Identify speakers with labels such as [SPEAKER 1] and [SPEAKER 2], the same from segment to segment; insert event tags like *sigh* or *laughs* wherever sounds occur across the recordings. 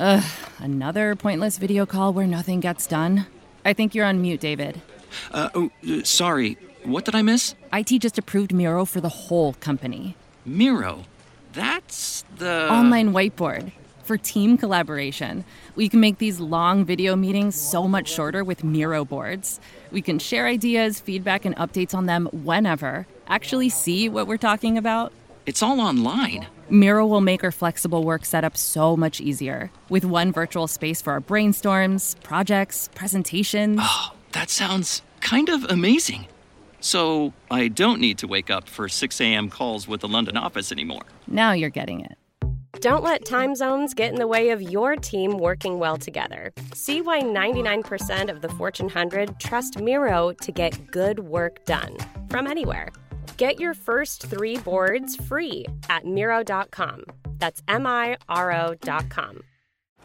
[SPEAKER 1] Ugh, another pointless video call where nothing gets done. I think you're on mute, David.
[SPEAKER 2] Uh, oh, uh, sorry. What did I miss?
[SPEAKER 1] IT just approved Miro for the whole company.
[SPEAKER 2] Miro. That's the.
[SPEAKER 1] Online whiteboard for team collaboration. We can make these long video meetings so much shorter with Miro boards. We can share ideas, feedback, and updates on them whenever. Actually, see what we're talking about.
[SPEAKER 2] It's all online.
[SPEAKER 1] Miro will make our flexible work setup so much easier with one virtual space for our brainstorms, projects, presentations.
[SPEAKER 2] Oh, that sounds kind of amazing. So I don't need to wake up for 6 a.m. calls with the London office anymore.
[SPEAKER 1] Now you're getting it.
[SPEAKER 3] Don't let time zones get in the way of your team working well together. See why 99% of the Fortune 100 trust Miro to get good work done from anywhere. Get your first three boards free at Miro.com. That's M I R O.com.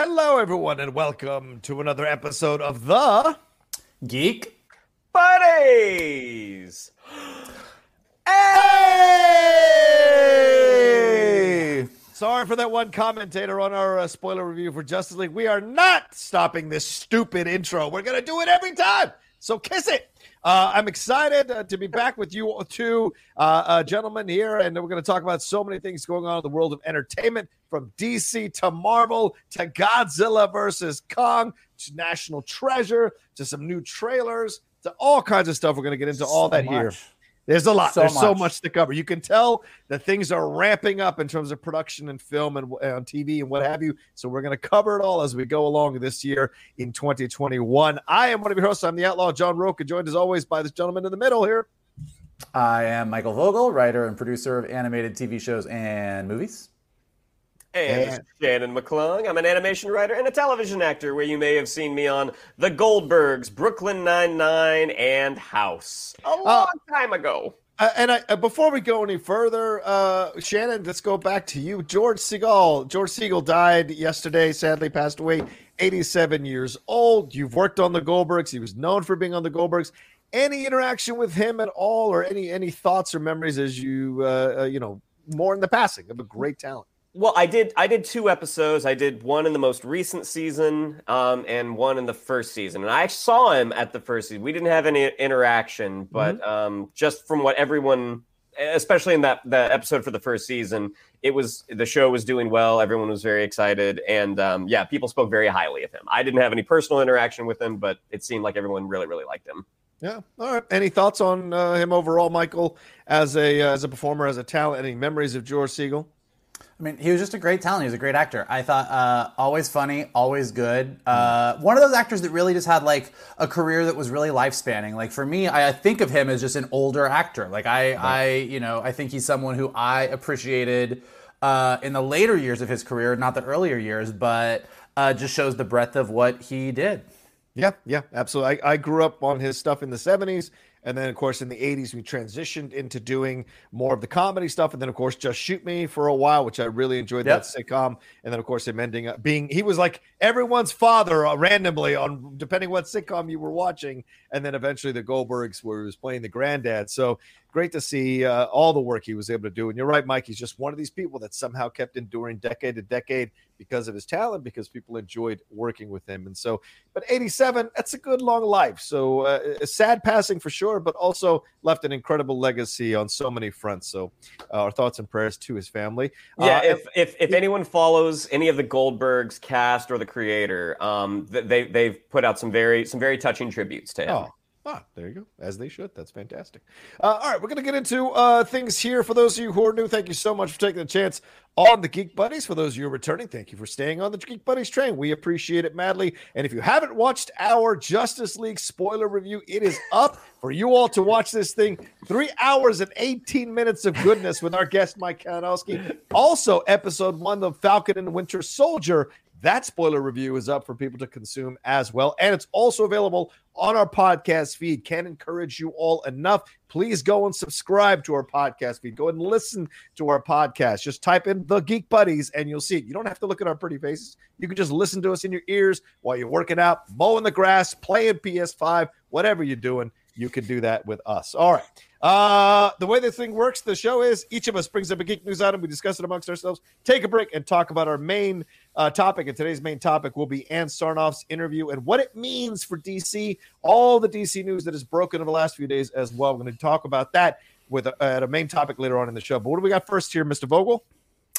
[SPEAKER 4] Hello, everyone, and welcome to another episode of the
[SPEAKER 5] Geek Buddies. *gasps*
[SPEAKER 4] Hey! Sorry for that one commentator on our uh, spoiler review for Justice League. We are not stopping this stupid intro. We're going to do it every time. So kiss it. Uh, I'm excited uh, to be back with you two uh, uh, gentlemen here, and we're going to talk about so many things going on in the world of entertainment, from DC to Marvel to Godzilla versus Kong to National Treasure to some new trailers to all kinds of stuff. We're going to get into all
[SPEAKER 5] So
[SPEAKER 4] that here
[SPEAKER 5] much.
[SPEAKER 4] There's a lot.
[SPEAKER 5] So
[SPEAKER 4] There's so
[SPEAKER 5] much.
[SPEAKER 4] much to cover. You can tell that things are ramping up in terms of production and film and uh, on TV and what have you. So we're going to cover it all as we go along this year in 2021. I am one of your hosts. I'm the Outlaw John Rocha, joined as always by this gentleman in the middle here.
[SPEAKER 5] I am Michael Vogel, writer and producer of animated TV shows and movies.
[SPEAKER 6] And
[SPEAKER 4] And-
[SPEAKER 6] Shannon McClung. I'm an animation writer and a television actor where you may have seen me on The Goldbergs, Brooklyn Nine-Nine, and House a long time ago.
[SPEAKER 4] Uh, and I, uh, before we go any further, uh, Shannon, let's go back to you. George Segal. George Segal died yesterday, sadly passed away, 87 years old. You've worked on the Goldbergs. He was known for being on the Goldbergs. Any interaction with him at all, or any any thoughts or memories as you uh, uh, you know more in the passing of a great talent?
[SPEAKER 6] Well, I did. I did two episodes. I did one in the most recent season, um, and one in the first season. And I saw him at the first season. We didn't have any interaction, but um, just from what everyone, especially in that that episode for the first season, it was the show was doing well. Everyone was very excited, and um, yeah, people spoke very highly of him. I didn't have any personal interaction with him, but it seemed like everyone really, really liked him.
[SPEAKER 4] Yeah. All right. Any thoughts on uh, him overall, Michael, as a uh, as a performer, as a talent? Any memories of George Segal?
[SPEAKER 5] I mean, he was just a great talent. He was a great actor. I thought uh, always funny, always good. Uh, one of those actors that really just had like a career that was really life spanning. Like for me, I think of him as just an older actor. Like I, I, you know, I think he's someone who I appreciated uh, in the later years of his career, not the earlier years, but uh, just shows the breadth of what he did.
[SPEAKER 4] Yeah, yeah, absolutely. I, I grew up on his stuff in the 70s. And then, of course, in the 80s, we transitioned into doing more of the comedy stuff. And then, of course, Just Shoot Me for a while, which I really enjoyed
[SPEAKER 5] Yep.
[SPEAKER 4] that sitcom. And then, of course, him ending up being, he was like everyone's father uh, randomly on depending what sitcom you were watching. And then eventually the Goldbergs, where he was playing the granddad. So great to see uh, all the work he was able to do. And you're right, Mike, he's just one of these people that somehow kept enduring decade to decade because of his talent, because people enjoyed working with him. And so, but 87, that's a good long life. So uh, a sad passing for sure, but also left an incredible legacy on so many fronts. So uh, our thoughts and prayers to his family.
[SPEAKER 6] Yeah,
[SPEAKER 4] Uh,
[SPEAKER 6] if, if if anyone follows any of the Goldbergs cast or the creator, um, they they've put out some very some very touching tributes to him.
[SPEAKER 4] Oh, ah, there you go. As they should. That's fantastic. Uh, all right, we're going to get into uh, things here. For those of you who are new, thank you so much for taking the chance on the Geek Buddies. For those of you who are returning, thank you for staying on the Geek Buddies train. We appreciate it madly. And if you haven't watched our Justice League spoiler review, it is up for you all to watch this thing. Three hours and 18 minutes of goodness with our guest, Mike Kanowski. Also, episode one, The Falcon and Winter Soldier. That spoiler review is up for people to consume as well. And it's also available on our podcast feed. Can't encourage you all enough. Please go and subscribe to our podcast feed. Go and listen to our podcast. Just type in the Geek Buddies and you'll see it. You don't have to look at our pretty faces. You can just listen to us in your ears while you're working out, mowing the grass, playing PS5, whatever you're doing. You can do that with us. All right. Uh, the way this thing works, the show is each of us brings up a geek news item. We discuss it amongst ourselves, take a break, and talk about our main uh, topic. And today's main topic will be Ann Sarnoff's interview and what it means for DC, all the DC news that has broken over the last few days as well. We're going to talk about that with a, at a main topic later on in the show. But what do we got first here, Mr. Vogel?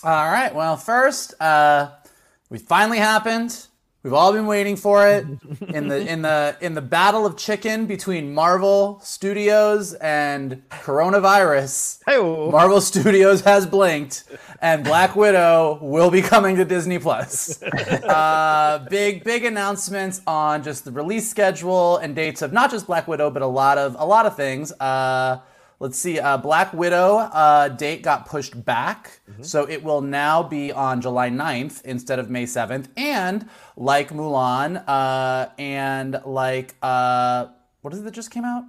[SPEAKER 5] All right. Well, first, uh, it finally happened. We've all been waiting for it *laughs* in the in the in the battle of chicken between Marvel Studios and coronavirus.
[SPEAKER 4] Hey,
[SPEAKER 5] Marvel Studios has blinked, and Black Widow will be coming to Disney Plus. *laughs* Uh, big big announcements on just the release schedule and dates of not just Black Widow, but a lot of a lot of things. Uh, Let's see. Uh, Black Widow uh, date got pushed back, so it will now be on July 9th instead of May 7th. And like Mulan, uh, and like uh, what is it that just came out?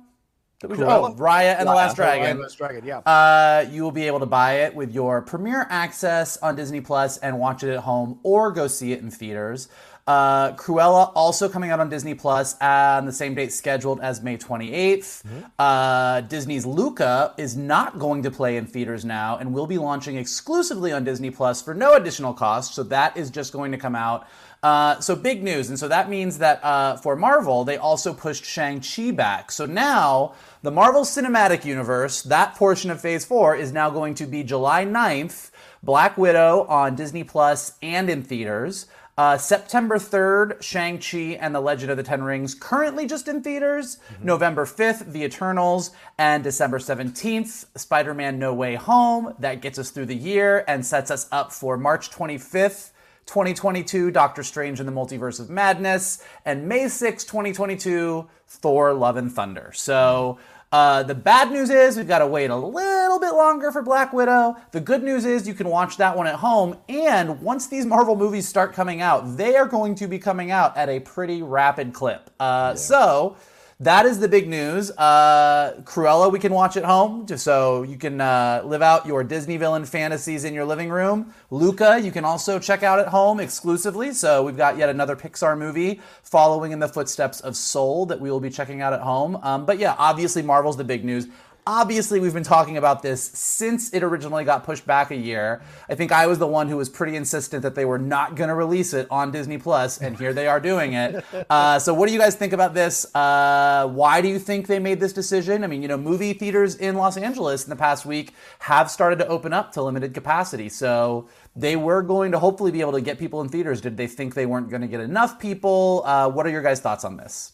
[SPEAKER 5] That
[SPEAKER 4] Cruella?
[SPEAKER 5] oh, Raya and the Last Dragon.
[SPEAKER 4] Raya and the Last Dragon, yeah.
[SPEAKER 5] Uh, you will be able to buy it with your Premiere access on Disney Plus and watch it at home, or go see it in theaters. Uh, Cruella also coming out on Disney Plus on the same date scheduled as May 28th. Uh, Disney's Luca is not going to play in theaters now and will be launching exclusively on Disney Plus for no additional cost. So that is just going to come out. Uh, so big news. And so that means that uh, for Marvel, they also pushed Shang-Chi back. So now the Marvel Cinematic Universe, that portion of Phase 4, is now going to be July 9th, Black Widow on Disney Plus and in theaters. Uh, September 3rd, Shang-Chi and the Legend of the Ten Rings, currently just in theaters. November 5th, The Eternals. And December 17th, Spider Man No Way Home. That gets us through the year and sets us up for March 25th. 2022, Doctor Strange and the Multiverse of Madness, and May 6, 2022, Thor Love and Thunder. So, uh, the bad news is we've got to wait a little bit longer for Black Widow. The good news is you can watch that one at home. And once these Marvel movies start coming out, they are going to be coming out at a pretty rapid clip. Uh, So, that is the big news. Uh, Cruella, we can watch at home, just so you can uh, live out your Disney villain fantasies in your living room. Luca, you can also check out at home exclusively. So we've got yet another Pixar movie following in the footsteps of Soul that we will be checking out at home. Um, but yeah, obviously Marvel's the big news. Obviously, we've been talking about this since it originally got pushed back a year. I think I was the one who was pretty insistent that they were not going to release it on Disney Plus, and here they are doing it. *laughs* Uh, so, what do you guys think about this? Uh, why do you think they made this decision? I mean, you know, movie theaters in Los Angeles in the past week have started to open up to limited capacity. So, they were going to hopefully be able to get people in theaters. Did they think they weren't going to get enough people? Uh, what are your guys' thoughts on this?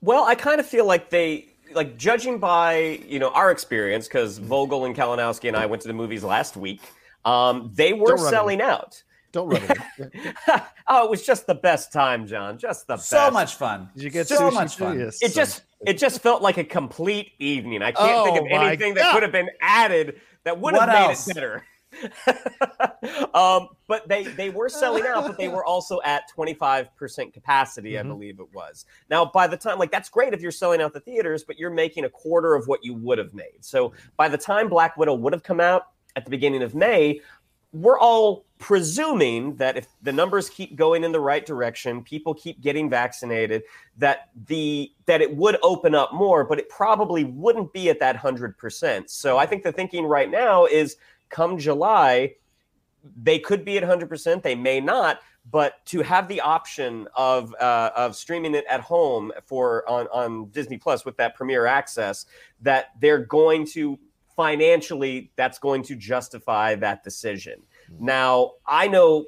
[SPEAKER 6] Well, I kind of feel like they like judging by you know our experience because Vogel and Kalinowski and I went to the movies last week. Um, they were selling
[SPEAKER 4] it.
[SPEAKER 6] out.
[SPEAKER 4] Don't run it. *laughs*
[SPEAKER 6] oh, it was just the best time, John. Just the
[SPEAKER 5] So
[SPEAKER 6] best.
[SPEAKER 5] much fun.
[SPEAKER 4] Did you get
[SPEAKER 5] so
[SPEAKER 4] sushi
[SPEAKER 5] much fun.
[SPEAKER 4] Yes.
[SPEAKER 6] It just it just felt like a complete evening. I can't think
[SPEAKER 4] Oh
[SPEAKER 6] of
[SPEAKER 4] my
[SPEAKER 6] anything that could have been added that would have made
[SPEAKER 5] else?
[SPEAKER 6] it better. *laughs* um, but they they were selling out, but they were *laughs* also at 25% capacity, I
[SPEAKER 4] Mhm.
[SPEAKER 6] believe it was. Now, by the time, like that's great if you're selling out the theaters, but you're making a quarter of what you would have made. So by the time Black Widow would have come out at the beginning of May, we're all presuming that if the numbers keep going in the right direction, people keep getting vaccinated, that the that it would open up more, but it probably wouldn't be at that hundred percent. So I think the thinking right now is, come July, they could be at hundred percent, they may not, but to have the option of uh, of streaming it at home for on on Disney Plus with that Premier access, that they're going to financially that's going to justify that decision. Now, I know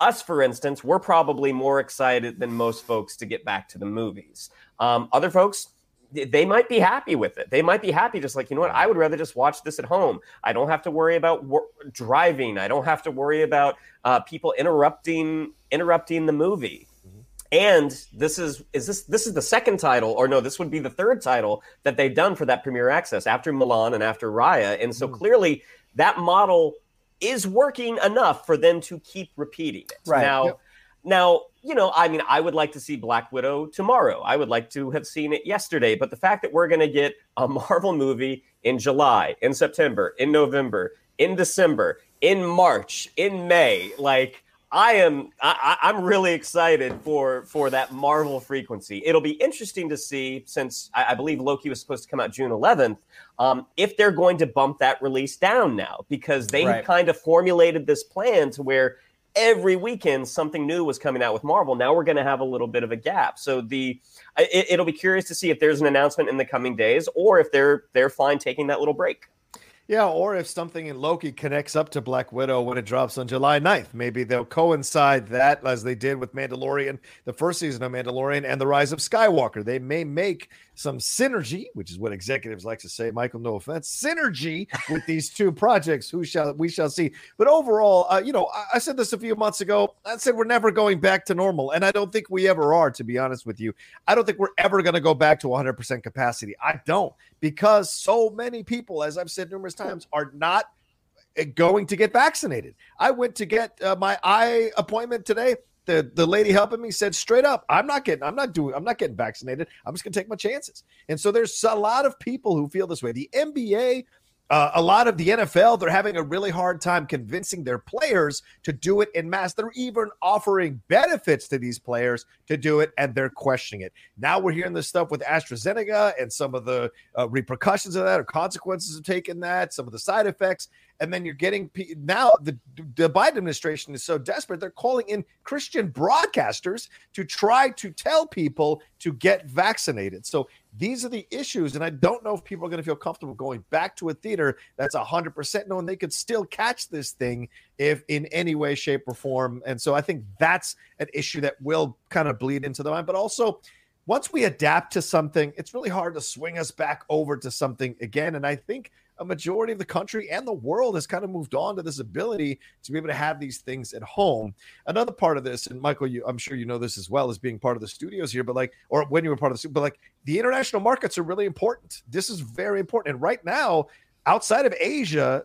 [SPEAKER 6] us, for instance, we're probably more excited than most folks to get back to the movies. Um, other folks, they might be happy with it. They might be happy, just like, you know what, I would rather just watch this at home. I don't have to worry about wor- driving. I don't have to worry about uh, people interrupting interrupting the movie. And this is is this this is the second title, or no, this would be the third title that they've done for that premiere Access after Mulan and after Raya. And so clearly that model is working enough for them to keep repeating it.
[SPEAKER 5] Right.
[SPEAKER 6] Now,
[SPEAKER 5] Yep.
[SPEAKER 6] now, you know, I mean, I would like to see Black Widow tomorrow. I would like to have seen it yesterday. But the fact that we're going to get a *laughs* Marvel movie in July, in September, in November, in December, in March, in May, like I am, I, I'm really excited for for that Marvel frequency. It'll be interesting to see since I, I believe Loki was supposed to come out June 11th. Um, if they're going to bump that release down now because they
[SPEAKER 5] Right.
[SPEAKER 6] kind of formulated this plan to where every weekend something new was coming out with Marvel. Now we're going to have a little bit of a gap. So the it, it'll be curious to see if there's an announcement in the coming days or if they're they're fine taking that little break.
[SPEAKER 4] Yeah, or if something in Loki connects up to Black Widow when it drops on July 9th, maybe they'll coincide that as they did with Mandalorian, the first season of Mandalorian, and the Rise of Skywalker. They may make some synergy, which is what executives like to say. Michael, no offense, synergy with these two projects. Who shall we shall see? But overall, uh, you know, I, I said this a few months ago. I said we're never going back to normal, and I don't think we ever are. To be honest with you, I don't think we're ever going to go back to 100% capacity. I don't because so many people, as I've said numerous times, are not uh, going to get vaccinated. I went to get uh, my eye appointment today. The, the lady helping me said straight up, I'm not getting, I'm not doing, I'm not getting vaccinated. I'm just gonna take my chances. And so there's a lot of people who feel this way. The NBA, uh, a lot of the NFL, they're having a really hard time convincing their players to do it in mass. They're even offering benefits to these players to do it, and they're questioning it. Now we're hearing this stuff with AstraZeneca and some of the uh, repercussions of that or consequences of taking that, some of the side effects. And then you're getting pe- now the, the Biden administration is so desperate, they're calling in Christian broadcasters to try to tell people to get vaccinated. So these are the issues. And I don't know if people are going to feel comfortable going back to a theater that's 100% knowing they could still catch this thing if in any way, shape, or form. And so I think that's an issue that will kind of bleed into the mind. But also, once we adapt to something, it's really hard to swing us back over to something again. And I think a majority of the country and the world has kind of moved on to this ability to be able to have these things at home. Another part of this, and Michael, you, I'm sure you know this as well as being part of the studios here, but like, or when you were part of the, but like the international markets are really important. This is very important. And right now, outside of Asia,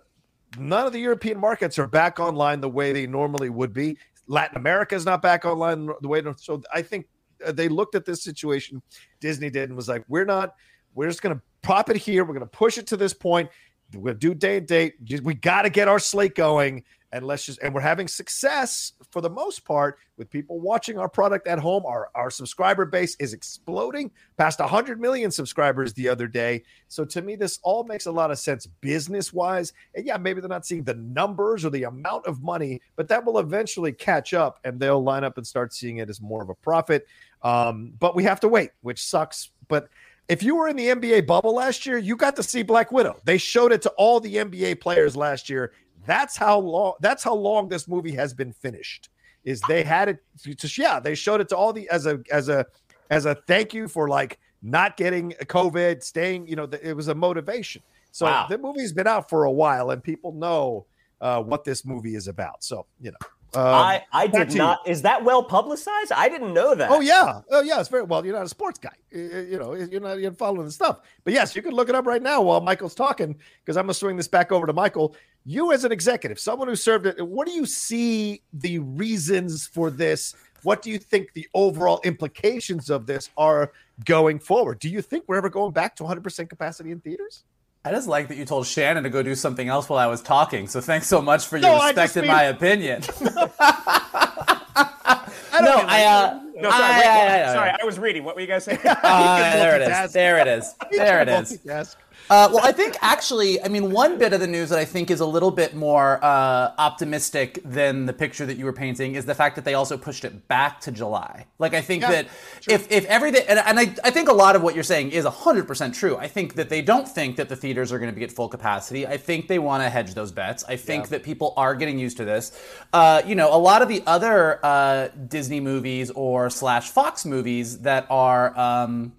[SPEAKER 4] none of the European markets are back online the way they normally would be. Latin America is not back online the way. So I think uh, they looked at this situation, Disney did, and was like, we're not, we're just going to pop it here. We're going to push it to this point. We're going to do day and date. We got to get our slate going. And let's just, and we're having success for the most part with people watching our product at home. Our, our subscriber base is exploding past 100 million subscribers the other day. So to me, this all makes a lot of sense business wise. And yeah, maybe they're not seeing the numbers or the amount of money, but that will eventually catch up and they'll line up and start seeing it as more of a profit. Um, but we have to wait, which sucks. But if you were in the NBA bubble last year, you got to see Black Widow. They showed it to all the NBA players last year. That's how long that's how long this movie has been finished. Is they had it to yeah, they showed it to all the as a as a as a thank you for like not getting COVID, staying, you know, it was a motivation. So wow. the movie's been out for a while and people know uh, what this movie is about. So, you know.
[SPEAKER 6] Um, I I did not. You. Is that well publicized? I didn't know that.
[SPEAKER 4] Oh yeah, oh yeah. It's very well. You're not a sports guy. You know, you're not you're following the stuff. But yes, you can look it up right now while Michael's talking because I'm gonna swing this back over to Michael. You as an executive, someone who served it, what do you see the reasons for this? What do you think the overall implications of this are going forward? Do you think we're ever going back to 100% capacity in theaters?
[SPEAKER 5] I just like that you told Shannon to go do something else while I was talking. So thanks so much for your no, respect in mean... my opinion.
[SPEAKER 6] I *laughs* no, I, uh, no, sorry, I, wait, I, sorry, I was reading. What were you guys saying? *laughs*
[SPEAKER 5] Uh, *laughs* there it is. There it is. There it is. Uh, well, I think actually, I mean, one bit of the news that I think is a little bit more uh, optimistic than the picture that you were painting is the fact that they also pushed it back to July. Like, I think yeah, that if, if everything, and, and I, I think a lot of what you're saying is 100% true. I think that they don't think that the theaters are going to be at full capacity. I think they want to hedge those bets. I think yeah. that people are getting used to this. Uh, you know, a lot of the other uh, Disney movies or slash Fox movies that are. Um,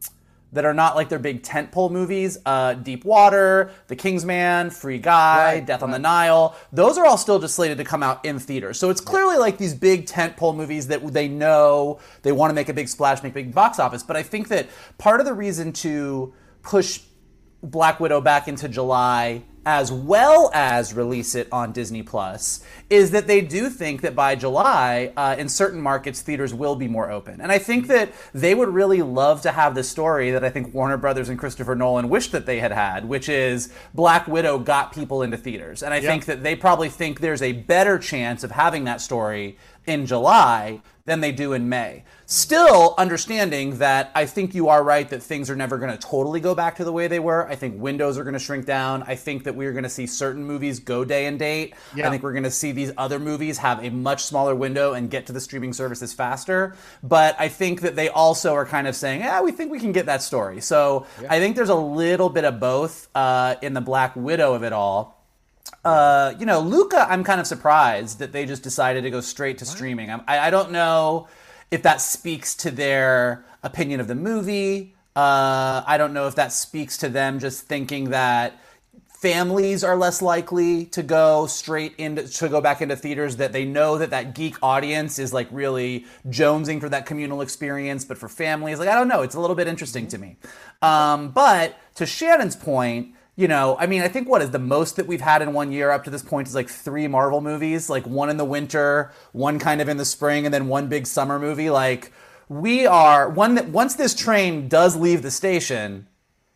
[SPEAKER 5] that are not like their big tentpole movies. Uh, Deep Water, The Kingsman, Free Guy, right, Death right. on the Nile. Those are all still just slated to come out in theaters. So it's clearly like these big tentpole movies that they know they want to make a big splash, make big box office. But I think that part of the reason to push Black Widow back into July as well as release it on Disney Plus is that they do think that by July, uh, in certain markets, theaters will be more open. And I think that they would really love to have this story that I think Warner Brothers and Christopher Nolan wished that they had had, which is Black Widow got people into theaters. And I yeah. think that they probably think there's a better chance of having that story in July than they do in May. Still understanding that I think you are right that things are never going to totally go back to the way they were. I think windows are going to shrink down. I think that we're going to see certain movies go day and date. Yeah. I think we're going to see these other movies have a much smaller window and get to the streaming services faster. But I think that they also are kind of saying, yeah, we think we can get that story. So yeah. I think there's a little bit of both uh, in the Black Widow of it all. Uh, you know, Luca, I'm kind of surprised that they just decided to go straight to what? streaming. I, I don't know if that speaks to their opinion of the movie. Uh, I don't know if that speaks to them just thinking that families are less likely to go straight into to go back into theaters that they know that that geek audience is like really jonesing for that communal experience but for families like i don't know it's a little bit interesting to me um, but to shannon's point you know, I mean, I think what is the most that we've had in one year up to this point is like three Marvel movies, like one in the winter, one kind of in the spring, and then one big summer movie. Like we are one that once this train does leave the station,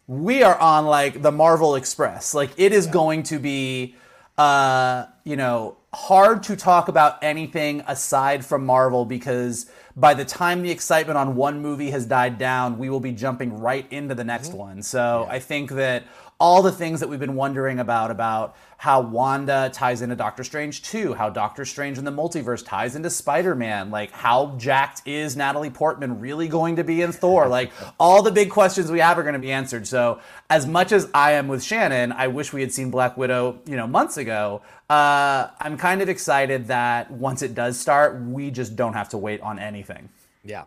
[SPEAKER 5] we are on like the Marvel Express. Like it is going to be, uh, you know, hard to talk about anything aside from Marvel because by the time the excitement on one movie has died down, we will be jumping right into the next mm-hmm. one. So yeah. I think that all the things that we've been wondering about about how Wanda ties into Doctor Strange 2, how Doctor Strange in the multiverse ties into Spider-Man, like how jacked is Natalie Portman really going to be in Thor? *laughs* Like all the big questions we have are going to be answered. So, as much as I am with Shannon, I wish we had seen Black Widow, you know, months ago. Uh, I'm kind of excited that once it does start, we just don't have to wait on anything.
[SPEAKER 4] Yeah,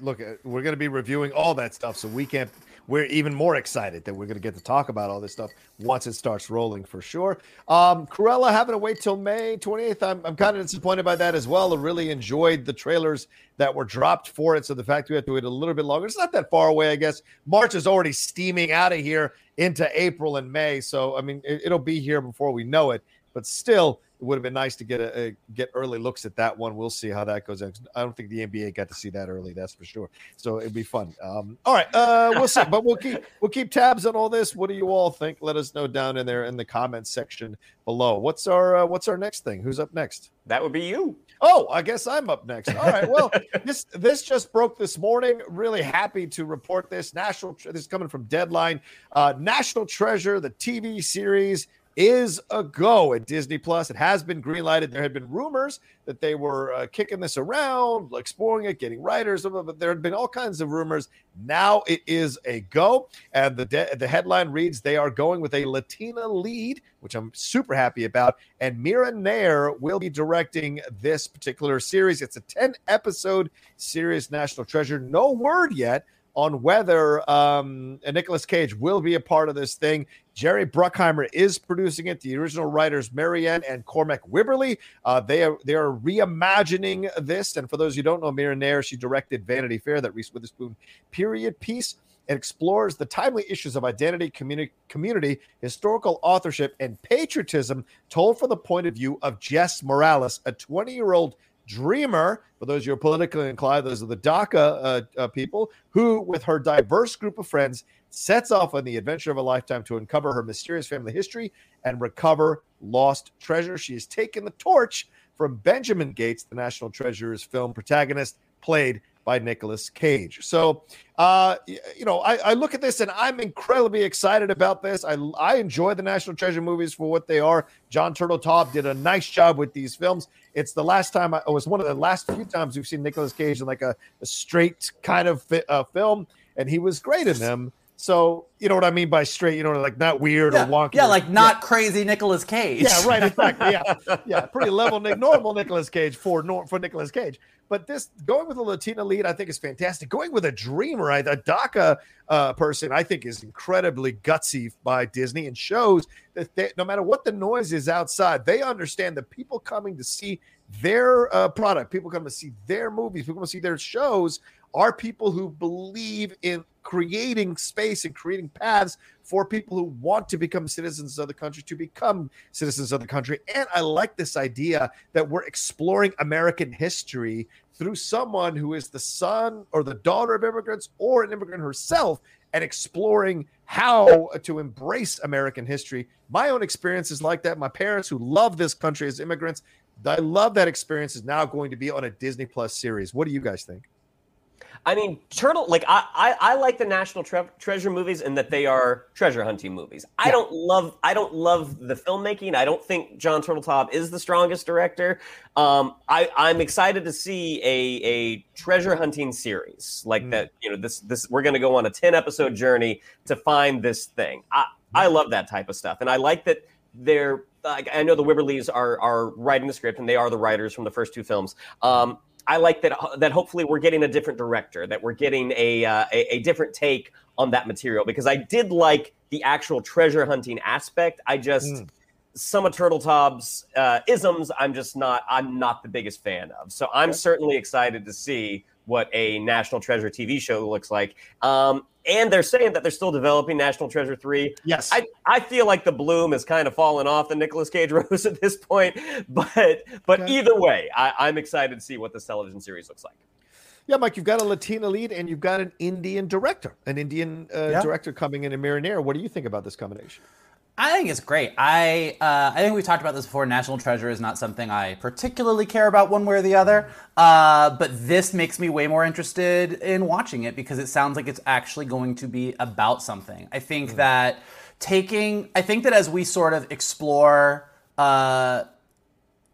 [SPEAKER 4] look, uh, we're going to be reviewing all that stuff, so we can't we're even more excited that we're going to get to talk about all this stuff once it starts rolling for sure. Um, having to wait till May 28th. I'm, I'm kind of disappointed by that as well. I really enjoyed the trailers that were dropped for it. So the fact we have to wait a little bit longer, it's not that far away, I guess. March is already steaming out of here into April and May. So, I mean, it, it'll be here before we know it. But still, it would have been nice to get a, a, get early looks at that one. We'll see how that goes. I don't think the NBA got to see that early. That's for sure. So it'd be fun. Um, all right, uh, we'll see. but we'll keep we'll keep tabs on all this. What do you all think? Let us know down in there in the comments section below. What's our uh, what's our next thing? Who's up next?
[SPEAKER 6] That would be you.
[SPEAKER 4] Oh, I guess I'm up next. All right. Well, *laughs* this this just broke this morning. Really happy to report this. National. This is coming from Deadline. Uh, National Treasure, the TV series is a go at Disney Plus. It has been greenlighted. There had been rumors that they were uh, kicking this around, exploring it, getting writers, but there had been all kinds of rumors. Now it is a go, and the de- the headline reads: They are going with a Latina lead, which I'm super happy about. And Mira Nair will be directing this particular series. It's a 10 episode series, National Treasure. No word yet on whether um, Nicolas Cage will be a part of this thing. Jerry Bruckheimer is producing it. The original writers, Marianne and Cormac Wibberley, uh, they are they are reimagining this. And for those who don't know, Nair, she directed Vanity Fair, that Reese Witherspoon period piece. It explores the timely issues of identity, community, historical authorship, and patriotism, told from the point of view of Jess Morales, a 20 year old dreamer. For those who are politically inclined, those are the DACA uh, uh, people who, with her diverse group of friends, sets off on the adventure of a lifetime to uncover her mysterious family history and recover lost treasure. She has taken the torch from Benjamin Gates, the National Treasures film protagonist, played by Nicolas Cage. So, uh, you know, I, I, look at this and I'm incredibly excited about this. I, I enjoy the National Treasure movies for what they are. Jon Turteltaub did a nice job with these films. It's the last time I, it was one of the last few times we've seen Nicolas Cage in like a, a straight kind of fi- uh, film, and he was great in them. So you know what I mean by straight, you know, like not weird
[SPEAKER 5] yeah.
[SPEAKER 4] or wonky.
[SPEAKER 5] Yeah, like not yeah. crazy Nicolas Cage.
[SPEAKER 4] Yeah, right. Exactly. Yeah, *laughs* yeah, pretty level, normal Nicolas Cage for for Nicolas Cage. But this going with a Latina lead, I think is fantastic. Going with a dreamer, a DACA uh, person, I think is incredibly gutsy by Disney and shows that they, no matter what the noise is outside, they understand the people coming to see their uh, product, people come to see their movies, people come to see their shows are people who believe in creating space and creating paths for people who want to become citizens of the country to become citizens of the country. And I like this idea that we're exploring American history through someone who is the son or the daughter of immigrants or an immigrant herself and exploring how to embrace American history. My own experience is like that. My parents who love this country as immigrants, I love that experience is now going to be on a Disney Plus series. What do you guys think?
[SPEAKER 6] I mean, Turtle, like I, I, I like the National Tre- Treasure movies in that they are treasure hunting movies. I don't love, I don't love the filmmaking. I don't think John Turteltaub is the strongest director. Um, I, I'm excited to see a, a treasure hunting series like mm. that. You know, this, this, we're going to go on a 10 episode journey to find this thing. I, I love that type of stuff, and I like that they're. Like, I know the Wibberleys are are writing the script, and they are the writers from the first two films. Um, I like that that hopefully we're getting a different director, that we're getting a, uh, a, a different take on that material because I did like the actual treasure hunting aspect. I just mm. some of Turteltaub's uh, isms, I'm just not I'm not the biggest fan of. So I'm certainly excited to see what a National Treasure TV show looks like. Um, and they're saying that they're still developing National Treasure 3.
[SPEAKER 4] Yes.
[SPEAKER 6] I, I feel like the bloom has kind of fallen off the Nicolas Cage *laughs* rose at this point. But but okay. either way, I, I'm excited to see what this television series looks like.
[SPEAKER 4] Yeah, Mike, you've got a Latina lead and you've got an Indian director, an Indian uh, yeah. director coming in in Mira What do you think about this combination?
[SPEAKER 5] I think it's great. I uh, I think we've talked about this before. National Treasure is not something I particularly care about one way or the other. Uh, but this makes me way more interested in watching it because it sounds like it's actually going to be about something. I think mm. that taking. I think that as we sort of explore. Uh,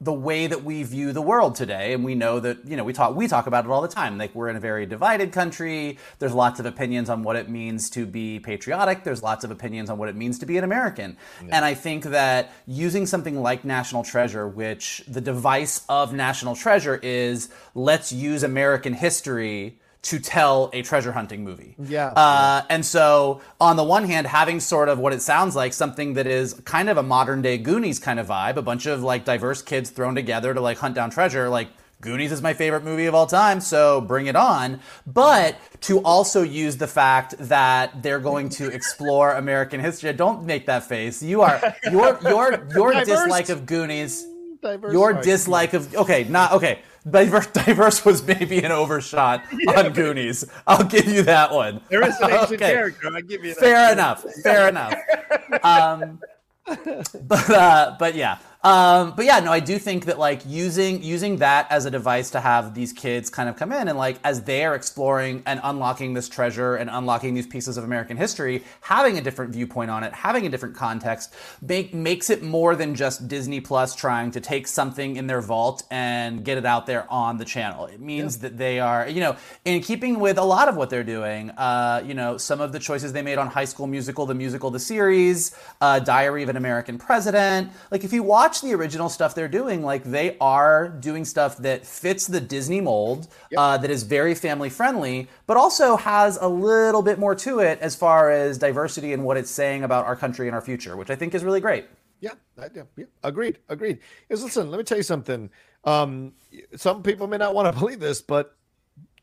[SPEAKER 5] the way that we view the world today and we know that you know we talk we talk about it all the time. Like we're in a very divided country. There's lots of opinions on what it means to be patriotic. There's lots of opinions on what it means to be an american. Yeah. and i think that using something like national treasure which the device of national treasure is let's use american history to tell a treasure hunting movie.
[SPEAKER 4] Yeah.
[SPEAKER 5] Uh, and so, on the one hand, having sort of what it sounds like something that is kind of a modern day Goonies kind of vibe, a bunch of like diverse kids thrown together to like hunt down treasure, like. Goonies is my favorite movie of all time, so bring it on. But to also use the fact that they're going to explore American history. Don't make that face. You are your your your *laughs* dislike of Goonies. Diverse your dislike of okay, not okay diverse, *laughs* diverse was maybe an overshot *laughs* yeah, on Goonies. I'll give you that one.
[SPEAKER 4] There is an *laughs* Asian okay. character. I give you that.
[SPEAKER 5] Fair enough. Fair enough. Um, but uh, but yeah. Um, but yeah, no, I do think that like using using that as a device to have these kids kind of come in and like as they are exploring and unlocking this treasure and unlocking these pieces of American history, having a different viewpoint on it, having a different context, make makes it more than just Disney Plus trying to take something in their vault and get it out there on the channel. It means yeah. that they are, you know, in keeping with a lot of what they're doing. Uh, you know, some of the choices they made on High School Musical, the musical, the series, uh, Diary of an American President. Like if you watch watch the original stuff they're doing, like they are doing stuff that fits the Disney mold, yep. uh, that is very family friendly, but also has a little bit more to it as far as diversity and what it's saying about our country and our future, which I think is really great.
[SPEAKER 4] Yeah, yeah, yeah. agreed, agreed. Is listen, let me tell you something. Um, some people may not want to *laughs* believe this, but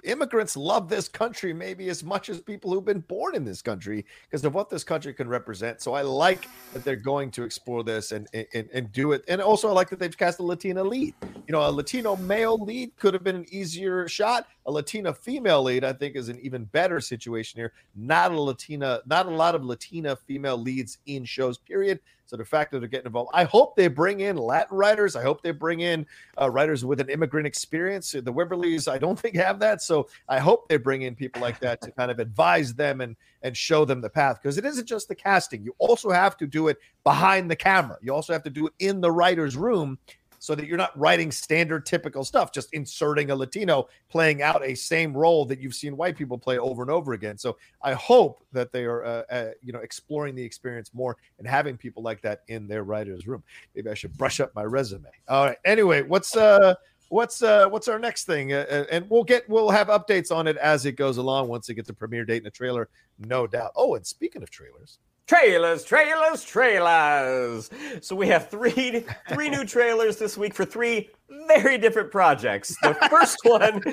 [SPEAKER 4] immigrants love this country maybe as much as people who've been born in this country because of what this country can represent. So I like that they're going to explore this and, and and do it. And also I like that they've cast a Latina lead. You know, a Latino male lead could have been an easier shot. A Latina female lead, I think, is an even better situation here. Not a Latina, not a lot of Latina female leads in shows, period. So the fact that they're getting involved, I hope they bring in Latin writers. I hope they bring in uh, writers with an immigrant experience. The Wibberleys, I don't think have that. So I hope they bring in people like that to kind of advise them and and show them the path because it isn't just the casting. You also have to do it behind the camera. You also have to do it in the writer's room so that you're not writing standard typical stuff, just inserting a Latino playing out a same role that you've seen white people play over and over again. So I hope that they are, uh, uh, you know, exploring the experience more and having people like that in their writer's room. Maybe I should brush up my resume. All right. Anyway, what's uh, what's uh, what's our next thing? Uh, uh and we'll get we'll have updates on it as it goes along once it gets a premiere date and a trailer, no doubt. Oh, and speaking of trailers.
[SPEAKER 6] Trailers, trailers, trailers. So we have three three new *laughs* trailers this week for three very different projects. The first *laughs* one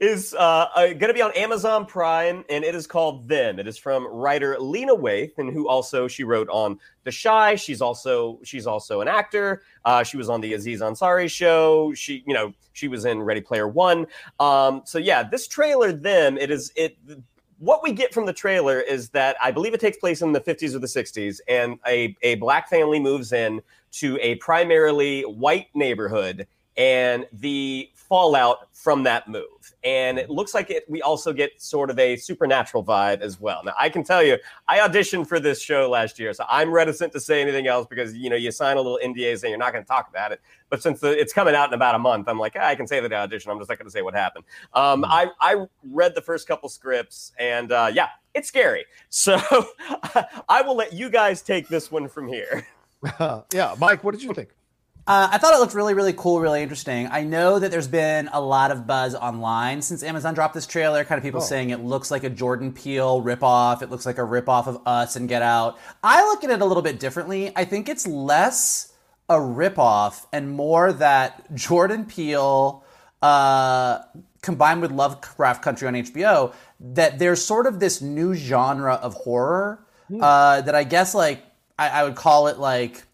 [SPEAKER 6] is uh, uh, going to be on Amazon Prime, and it is called Them. It is from writer Lena Waithe, and who also she wrote on The Chi She's also she's also an actor. Uh, she was on the Aziz Ansari show. She you know she was in Ready Player One. Um, so yeah, this trailer Them it is it what we get from the trailer is that I believe it takes place in the 50s or the 60s, and a, a black family moves in to a primarily white neighborhood, and the fallout from that move. And it looks like it, we also get sort of a supernatural vibe as well. Now, I can tell you, I auditioned for this show last year, so I'm reticent to say anything else because you know you sign a little NDA saying you're not going to talk about it. But since the, it's coming out in about a month, I'm like, ah, I can say that I auditioned. I'm just not going to say what happened. Um, mm-hmm. I I read the first couple scripts, and uh, yeah, it's scary. *laughs* So *laughs* I will let you guys take this one from here. *laughs*
[SPEAKER 4] yeah, Mike, what did you think?
[SPEAKER 5] Uh, I thought it looked really, really cool, really interesting. I know that there's been a lot of buzz online since Amazon dropped this trailer. Kind of people oh. saying it looks like a Jordan Peele ripoff. It looks like a ripoff of Us and Get Out. I look at it a little bit differently. I think it's less a ripoff and more that Jordan Peele uh, combined with Lovecraft Country on HBO. That there's sort of this new genre of horror hmm. uh, that I guess like I, I would call it like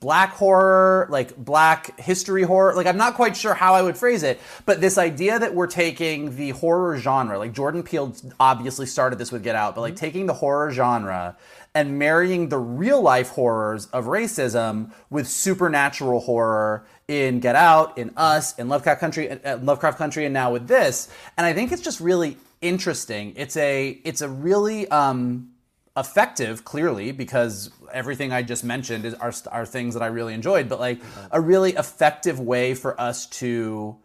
[SPEAKER 5] black horror, like black history horror. Like I'm not quite sure how I would phrase it, but this idea that we're taking the horror genre, like Jordan Peele obviously started this with Get Out, but like mm-hmm. taking the horror genre and marrying the real life horrors of racism with supernatural horror in Get Out, in Us, in Lovecraft Country, uh, Lovecraft Country, and now with this. And I think it's just really interesting. It's a it's a really um, effective clearly because everything I just mentioned is are, are things that I really enjoyed but like a really effective way for us to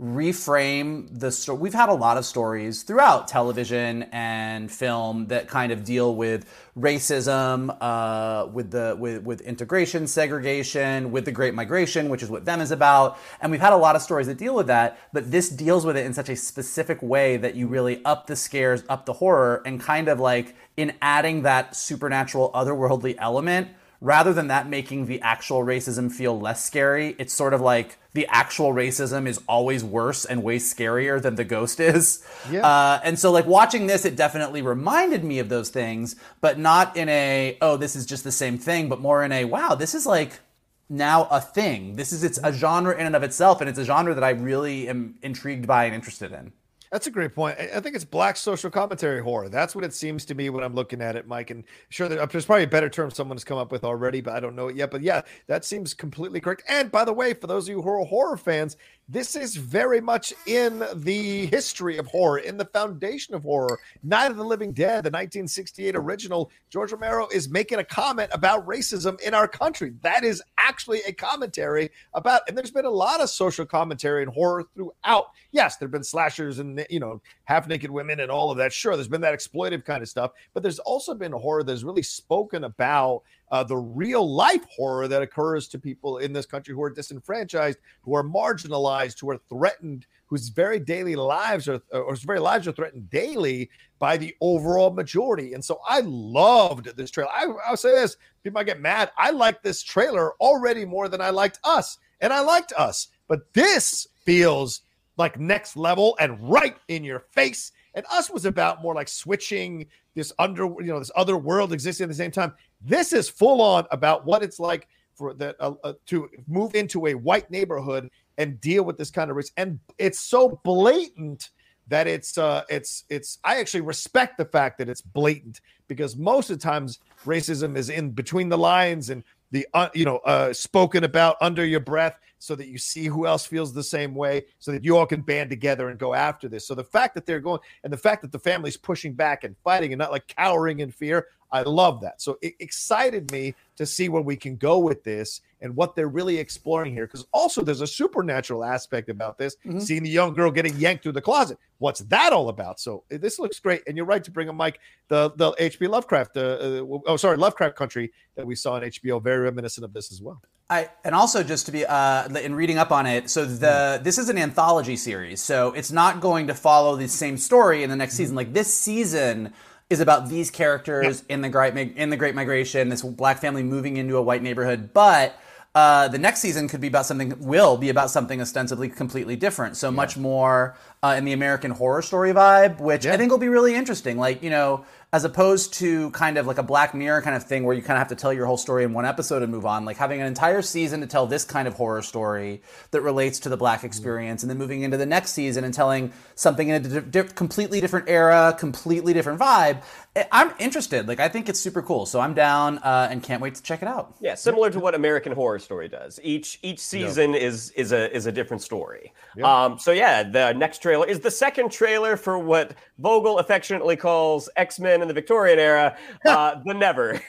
[SPEAKER 5] reframe the story. We've had a lot of stories throughout television and film that kind of deal with racism, uh, with the with, with integration, segregation, with the Great Migration, which is what them is about. And we've had a lot of stories that deal with that, but this deals with it in such a specific way that you really up the scares, up the horror, and kind of like in adding that supernatural, otherworldly element rather than that making the actual racism feel less scary, it's sort of like the actual racism is always worse and way scarier than the ghost is.
[SPEAKER 4] Yeah.
[SPEAKER 5] Uh, and so, like, watching this, it definitely reminded me of those things, but not in a, oh, this is just the same thing, but more in a, wow, this is like now a thing. This is, it's a genre in and of itself, and it's a genre that I really am intrigued by and interested in.
[SPEAKER 4] That's a great point. I think it's black social commentary horror. That's what it seems to me when I'm looking at it, Mike. And sure, there's probably a better term someone has come up with already, but I don't know it yet. But yeah, that seems completely correct. And by the way, for those of you who are horror fans, this is very much in the history of horror, in the foundation of horror. Night of the Living Dead, the 1968 original, George Romero is making a comment about racism in our country. That is actually a commentary about, and there's been a lot of social commentary and horror throughout. Yes, there have been slashers and, you know, half naked women and all of that. Sure, there's been that exploitive kind of stuff, but there's also been horror that's really spoken about uh, the real life horror that occurs to people in this country who are disenfranchised, who are marginalized, who are threatened, whose very daily lives are or whose very lives are threatened daily by the overall majority. And so I loved this trailer. I, I'll say this: people might get mad. I liked this trailer already more than I liked us, and I liked us, but this feels like next level and right in your face. And us was about more like switching this under, you know, this other world existing at the same time. This is full on about what it's like for that uh, uh, to move into a white neighborhood and deal with this kind of risk. And it's so blatant that it's uh it's it's I actually respect the fact that it's blatant because most of the times racism is in between the lines and the uh, you know uh spoken about under your breath so that you see who else feels the same way so that you all can band together and go after this. So the fact that they're going and the fact that the family's pushing back and fighting and not like cowering in fear i love that. So it excited me to see where we can go with this and what they're really exploring here. Because also there's a supernatural aspect about this
[SPEAKER 5] Mhm.
[SPEAKER 4] seeing the young girl getting yanked through the closet. What's that all about? So uh, this looks great. And you're right to bring up mike the the hp lovecraft uh, uh, oh sorry lovecraft country that we saw on hbo very reminiscent of this as well.
[SPEAKER 5] I and also just to be uh, in reading up on it, so the this is an anthology series, so it's not going to follow the same story in the next season. Like this season is about these characters in the great in the Great Migration, this black family moving into a white neighborhood, but. Uh, the next season could be about something, will be about something ostensibly completely different. So much more uh, in the American horror story vibe, which I think will be really interesting. Like, you know, as opposed to kind of like a Black Mirror kind of thing where you kind of have to tell your whole story in one episode and move on, like having an entire season to tell this kind of horror story that relates to the Black experience, and then moving into the next season and telling something in a di- completely different era, completely different vibe. I- I'm interested. Like, I think it's super cool. So I'm down uh, and can't wait to check it out.
[SPEAKER 6] Yeah, similar to what American Horror Story does. Each each season is is a is a different story. Um, so yeah, the next trailer is the second trailer for what Vogel affectionately calls X Men in the Victorian era, *laughs* uh, the Nevers.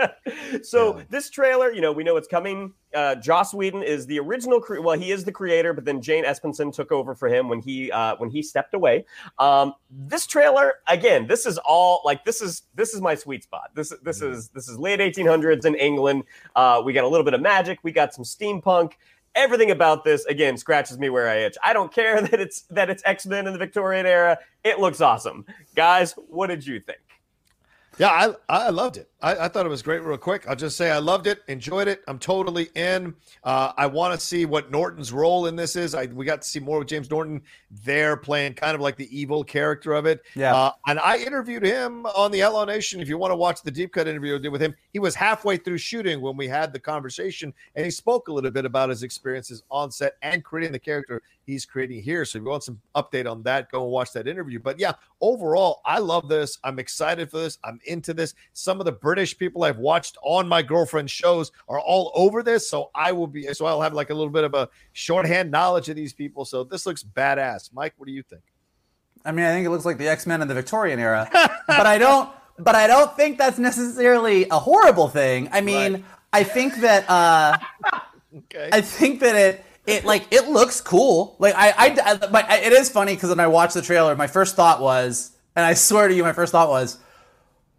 [SPEAKER 6] *laughs* so this trailer, you know, we know it's coming. Uh, Joss Whedon is the original. Cre- well, he is the creator, but then Jane Espenson took over for him when he uh, when he stepped away. Um, this trailer, again, this is all like this is this is my sweet spot. This this is this is late 1800s in England. Uh, we got a little bit of magic. We got some steampunk. Everything about this again scratches me where I itch. I don't care *laughs* that it's that it's X Men in the Victorian era. It looks awesome, guys. What did you think?
[SPEAKER 4] Yeah, I I loved it. I, I thought it was great. Real quick, I'll just say I loved it, enjoyed it. I'm totally in. Uh, I want to see what Norton's role in this is. I we got to see more of James Norton there playing kind of like the evil character of it.
[SPEAKER 5] Yeah.
[SPEAKER 4] Uh, and I interviewed him on the Outlaw Nation. If you want to watch the deep cut interview I did with him, he was halfway through shooting when we had the conversation, and he spoke a little bit about his experiences on set and creating the character he's creating here. So if you want some update on that, go and watch that interview. But yeah, overall, I love this. I'm excited for this. I'm into this. Some of the British people I've watched on my girlfriend's shows are all over this. So I will be, so I'll have like a little bit of a shorthand knowledge of these people. So this looks badass. Mike, what do you think?
[SPEAKER 5] I mean, I think it looks like the X Men in the Victorian era, *laughs* but I don't. but I don't think that's necessarily a horrible thing. I mean,
[SPEAKER 4] Right.
[SPEAKER 5] I think that uh, *laughs*
[SPEAKER 4] Okay.
[SPEAKER 5] I think that it it like it looks cool. Like I I, I but it is funny because when I watched the trailer, my first thought was, and I swear to you, my first thought was.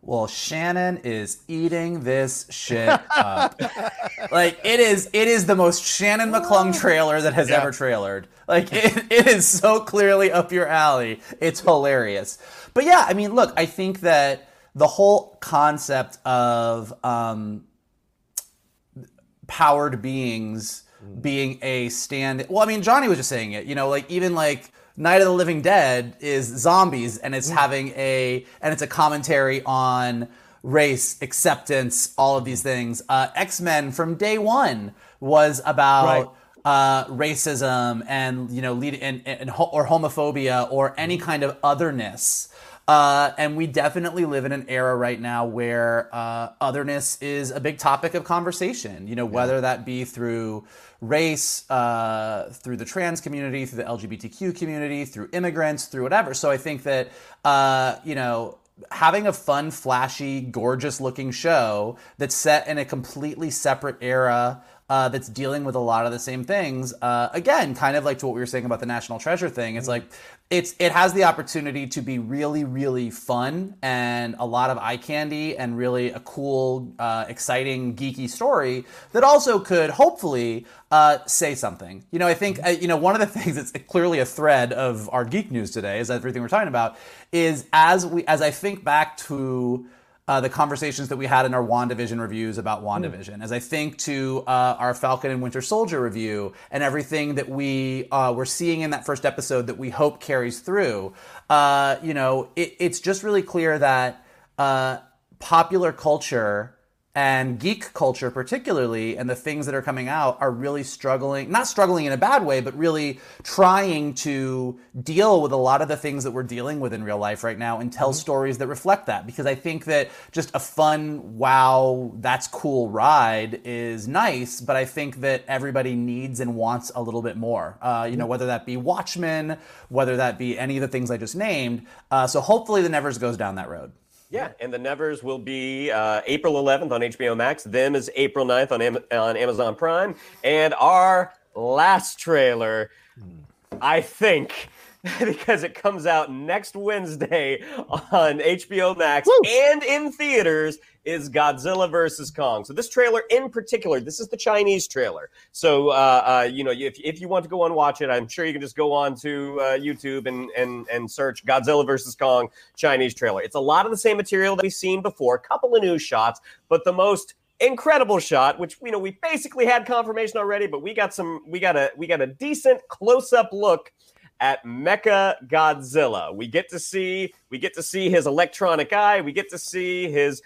[SPEAKER 5] Well, Shannon is eating this shit up. *laughs* like it is, it is the most Shannon McClung trailer that has
[SPEAKER 4] Yeah.
[SPEAKER 5] ever trailered. Like it, it is so clearly up your alley. It's hilarious. But yeah, I mean, look, I think that the whole concept of um, powered beings being a stand well i mean johnny was just saying it you know like even like night of the living dead is zombies and it's having a and it's a commentary on race acceptance all of these things. Uh, x-men from day one was about
[SPEAKER 4] Right.
[SPEAKER 5] uh, racism and you know lead and, and ho- or homophobia or any kind of otherness. Uh, and we definitely live in an era right now where uh, otherness is a big topic of conversation. You know, whether that be through race, uh, through the trans community, through the LGBTQ community, through immigrants, through whatever. So I think that, uh, you know, having a fun, flashy, gorgeous looking show that's set in a completely separate era uh, that's dealing with a lot of the same things. Uh, again, kind of like to what we were saying about the national treasure thing. It's like it's it has the opportunity to be really, really fun and a lot of eye candy and really a cool, uh, exciting, geeky story that also could hopefully uh, say something. You know, I think uh, you know one of the *laughs* things that's clearly a thread of our geek news today is everything we're talking about is as we as I think back to uh, the conversations that we had in our WandaVision reviews about WandaVision. As I think to uh, our Falcon and Winter Soldier review and everything that we uh, were seeing in that first episode that we hope carries through, uh, you know, it, it's just really clear that uh, popular culture and geek culture particularly and the things that are coming out are really struggling not struggling in a bad way but really trying to deal with a lot of the things that we're dealing with in real life right now and tell stories that reflect that. Because i think that just a fun wow that's cool ride is nice but i think that everybody needs and wants a little bit more. Uh, you know whether that be watchmen whether that be any of the things i just named. Uh, so hopefully the nevers goes down that road
[SPEAKER 6] Yeah, and the Nevers will be uh, April 11th on HBO Max. Them is April 9th on, Am- on Amazon Prime. And our last trailer, I think, *laughs* because it comes out next Wednesday *laughs* on HBO Max and in theaters, is Godzilla versus Kong. So this trailer in particular, this is the Chinese trailer. So uh, uh, you know, if, if you want to go and watch it, I'm sure you can just go on to uh, YouTube and and and search Godzilla versus Kong Chinese trailer. It's a lot of the same material that we've seen before, a couple of new shots, but the most incredible shot which you know we basically had confirmation already but we got some we got a we got a decent close-up look at Mecha Godzilla. We get to see we get to see his electronic eye. We get to see his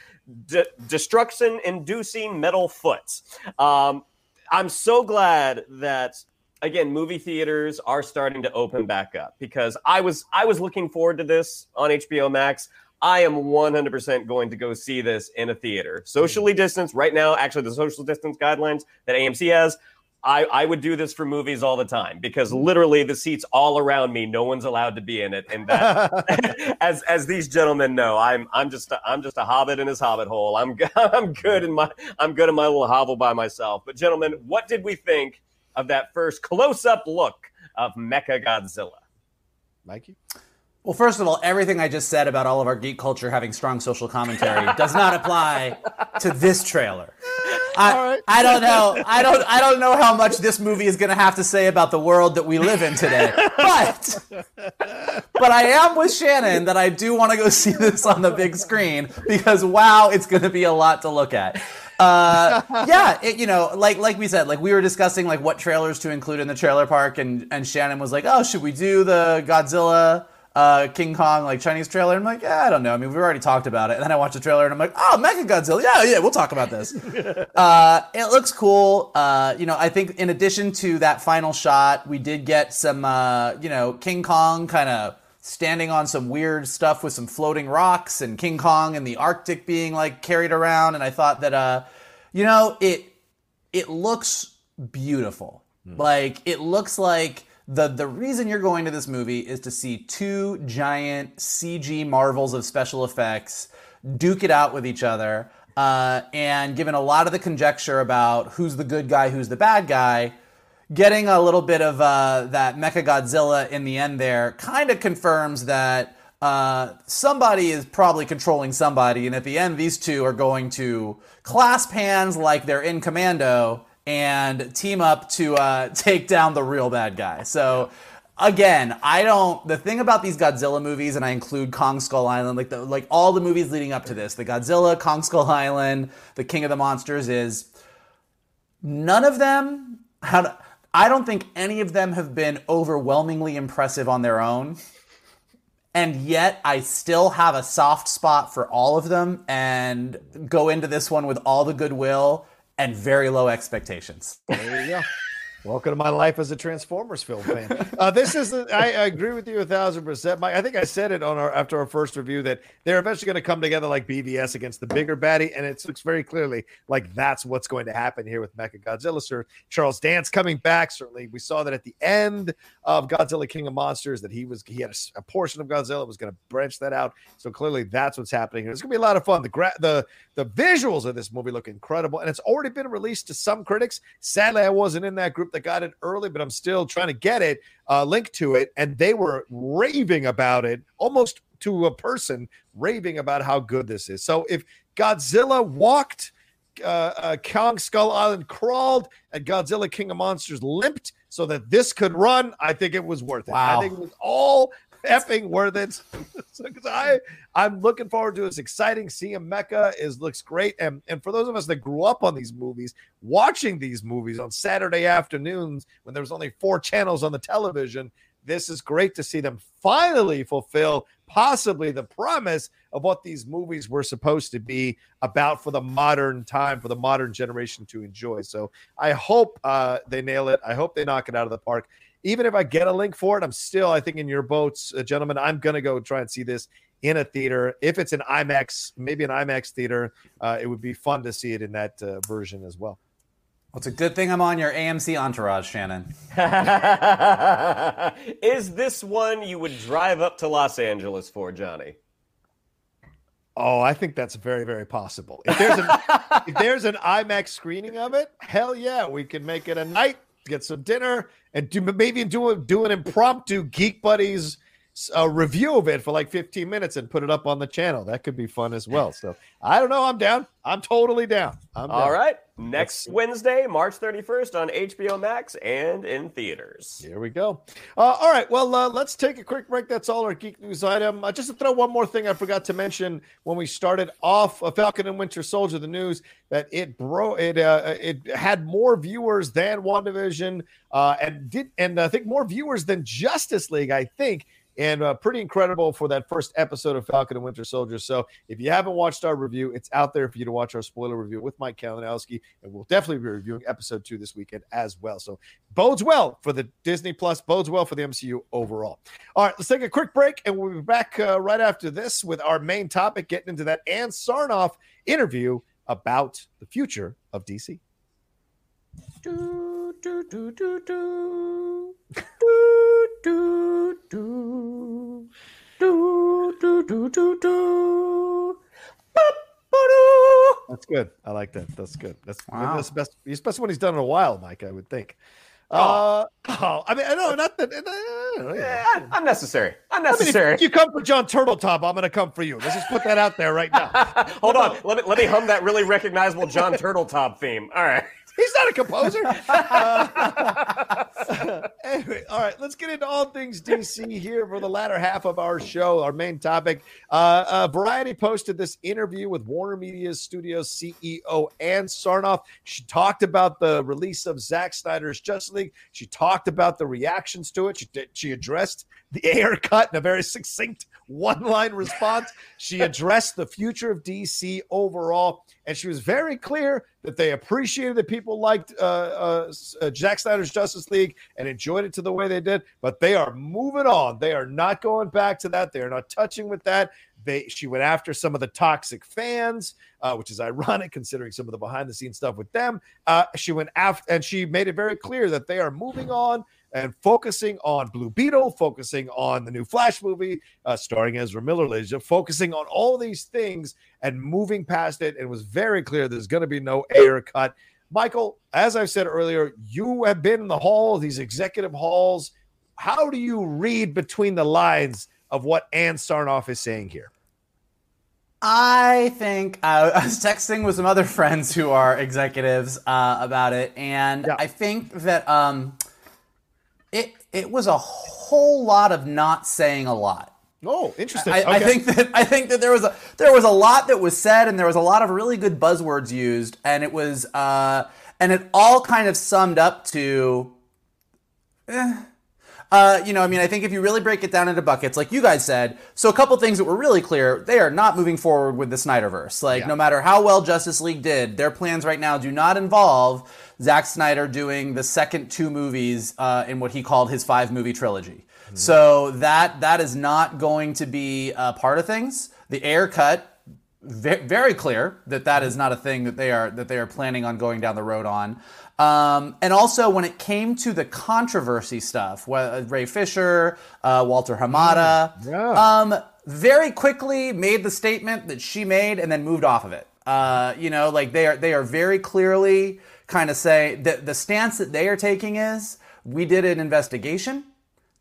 [SPEAKER 6] de- destruction-inducing metal foot. Um, I'm so glad that again movie theaters are starting to open back up because I was I was looking forward to this on HBO Max. I am 100% going to go see this in a theater. Socially distanced right now, actually the social distance guidelines that AMC has, I, I would do this for movies all the time because mm. literally the seats all around me, no one's allowed to be in it. And that, *laughs* *laughs* as as these gentlemen know, I'm I'm just a, I'm just a hobbit in his hobbit hole. I'm *laughs* I'm good in my I'm good in my little hovel by myself. But gentlemen, what did we think of that first close up look of Mecha Godzilla?
[SPEAKER 4] Mikey?
[SPEAKER 5] Well, first of all, everything I just said about all of our geek culture having strong social commentary does not apply to this trailer. I, I don't know. *laughs* I don't. I don't know how much this movie is going to have to say about the world that we live in today. But, but I am with Shannon that I do want to go *laughs* see this on the big screen because wow, it's going to be a lot to look at. Uh, yeah, it, you know, like like we said, like we were discussing like what trailers to include in the trailer park, and and Shannon was like, oh, should we do the Godzilla? Uh, King Kong like Chinese trailer. I'm like, yeah, I don't know. I mean, we've already talked about it. And then I watch the trailer and I'm like, oh, Mecha Godzilla. Yeah, yeah, we'll talk about this. *laughs* uh, it looks cool. Uh, you know, I think in addition to that final shot, we did get some, uh, you know, King Kong kind of standing on some weird stuff with some floating rocks and King Kong and the Arctic being like carried around. And I thought that, uh, you know, it it looks beautiful. Like it looks like the the reason you're going to this movie is to see two giant CG marvels of special effects duke it out with each other. Uh, and given a lot of the conjecture about who's the good guy, who's the bad guy, getting a little bit of uh, that Mecha Godzilla in the end there kind of confirms that uh, somebody is probably controlling somebody, and at the end, these two are going to clasp hands like they're in commando and team up to uh, *laughs* take down the real bad guy. So. Again, I don't. The thing about these Godzilla movies, and I include Kong Skull Island, like the like all the movies leading up to this, the Godzilla, Kong Skull Island, the King of the Monsters, is none of them had I don't think any of them have been overwhelmingly impressive on their own. And yet, I still have a soft spot for all of them and go into this one with all the goodwill and very low expectations.
[SPEAKER 4] There you go. Welcome to my life as a Transformers film fan. Uh, this is, I, I, agree with you a thousand percent. Mike, I think I said it on our after our first review that they're eventually going to come together like BVS against the bigger baddie, and it looks very clearly like that's what's going to happen here with Mecha Godzilla. Sir Charles Dance coming back. Certainly, we saw that at the end of Godzilla King of Monsters that he was he had a, a portion of Godzilla was going to branch that out. So clearly, that's what's happening. It's going to be a lot of fun. The gra- the the visuals of this movie look incredible, and it's already been released to some critics. Sadly, I wasn't in that group that got it early, but I'm still trying to get it, uh, link to it, and they were raving about it, almost to a person, raving about how good this is. So if Godzilla walked, uh, uh, Kong Skull Island crawled, and Godzilla King of Monsters limped, so that this could run, I think it was worth it.
[SPEAKER 5] Wow.
[SPEAKER 4] I think it was all effing worth it. *laughs* so, I I'm looking forward to it. It's exciting. Seeing Mecha is looks great. And and for those of us that grew up on these movies, watching these movies on Saturday afternoons when there was only four channels on the television, this is great to see them finally fulfill possibly the promise of what these movies were supposed to be about for the modern time, for the modern generation to enjoy. So I hope uh, they nail it. I hope they knock it out of the park even if I get a link for it, I'm still, I think, in your boats, uh, gentlemen. I'm going to go try and see this in a theater. If it's an IMAX, maybe an IMAX theater, uh, it would be fun to see it in that uh, version as well.
[SPEAKER 5] Well, it's a good thing I'm on your AMC entourage, Shannon. *laughs*
[SPEAKER 6] Is this one you would drive up to Los Angeles for, Johnny?
[SPEAKER 4] Oh, I think that's very, very possible. If there's an if there's an IMAX screening of it, hell yeah, we can make it a night get some dinner, and do maybe do do an impromptu Geek Buddies uh, review of it for like 15 minutes and put it up on the channel. That could be fun as well. *laughs* So I don't know. I'm down. I'm totally down. I'm
[SPEAKER 6] All
[SPEAKER 4] down.
[SPEAKER 6] right. Next Wednesday, March 31st on HBO Max and in theaters.
[SPEAKER 4] Here we go. Uh, all right. Well, uh, let's take a quick break. That's all our geek news item. Uh, just to throw one more thing I forgot to mention when we started off uh, Falcon and Winter Soldier, the news that it bro it uh, it had more viewers than WandaVision uh, and did and I think more viewers than Justice League. I think and uh, pretty incredible for that first episode of Falcon and Winter Soldier. So if you haven't watched our review, it's out there for you to watch our spoiler review with Mike Kalinowski, and we'll definitely be reviewing episode two this weekend as well. So bodes well for the Disney Plus, bodes well for the MCU overall. All right, let's take a quick break, and we'll be back uh, right after this with our main topic, getting into that Ann Sarnoff interview about the future of DC.
[SPEAKER 5] Do, do, do, do, do. Do, do, do. Do, do, do, do, do.
[SPEAKER 4] That's good. I like that. That's good. That's,
[SPEAKER 5] Wow.
[SPEAKER 4] that's the best. He's best one he's done in a while, Mike. I would think. Uh, oh, I mean, I know not that. Uh,
[SPEAKER 6] Yeah, unnecessary.
[SPEAKER 4] I mean,
[SPEAKER 6] Unnecessary.
[SPEAKER 4] if you come for John Turtletop, I'm going to come for you. Let's just put that out there right now.
[SPEAKER 6] Hold on. Let me let me hum that really recognizable John Turtletop theme. All right.
[SPEAKER 4] He's not a composer. Uh, *laughs* anyway, all right, let's get into all things DC here for the latter half of our show. Our main topic. Uh, uh, Variety posted this interview with Warner Media Studios CEO Ann Sarnoff. She talked about the release of Zack Snyder's Justice League. She talked about the reactions to it. She she addressed the *laughs* Ayer cut in a very succinct one-line response. She addressed the future of DC overall, and she was very clear that they appreciated that people liked uh, uh, uh, Zack Snyder's Justice League and enjoyed it to the way they did. But they are moving on. They are not going back to that. They are not touching with that. They she went after some of the toxic fans, uh, which is *laughs* ironic considering some of the behind the scenes stuff with them. Uh, she went after and she made it very clear that they are moving on and focusing on Blue Beetle, focusing on the new Flash movie, uh, starring Ezra Miller, ladies, focusing on all these things and moving past it. And it was very clear there's going to be no Ayer cut. Michael, as I've said earlier, you have been in the hall, these executive halls. How do you read between the lines of what Ann Sarnoff is saying here?
[SPEAKER 5] I think uh, *laughs* I was texting with some other friends who are executives uh, about it, and I think that um, it it was a whole lot of not saying a lot.
[SPEAKER 4] Oh, interesting.
[SPEAKER 5] I, I think that I think that there was a there was a lot that was said, and there was a lot of really good buzzwords used, and it was uh, and it all kind of summed up to. eh. Uh, you know, I mean, I think if you really break it down into buckets, like you guys said, so a couple things that were really clear, they are not moving forward with the Snyderverse. Like, no matter how well Justice League did, their plans right now do not involve Zack Snyder doing the second two movies uh, in what he called his five movie trilogy. So that that is not going to be a part of things. The Ayer cut, very clear that that is not a thing that they are that they are planning on going down the road on. Um, and also, when it came to the controversy stuff, Ray Fisher, uh, Walter Hamada, um, very quickly made the statement that she made and then moved off of it. Uh, you know, like they are they are very clearly kind of say that the stance that they are taking is we did an investigation.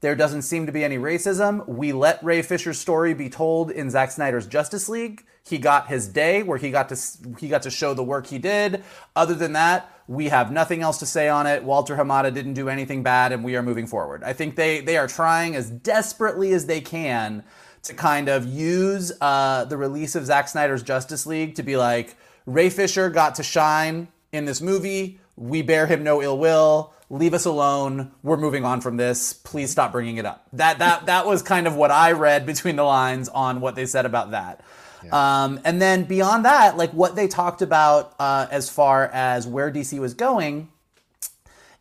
[SPEAKER 5] There doesn't seem to be any racism. We let Ray Fisher's story be told in Zack Snyder's Justice League. He got his day where he got to he got to show the work he did. Other than that, we have nothing else to say on it. Walter Hamada didn't do anything bad, and we are moving forward. I think they they are trying as desperately as they can to kind of use uh, the release of Zack Snyder's Justice League to be like Ray Fisher got to shine in this movie. We bear him no ill will. Leave us alone. We're moving on from this. Please stop bringing it up. That that that was kind of what I read between the lines on what they said about that. Um, and then beyond that, like what they talked about uh, as far as where DC was going,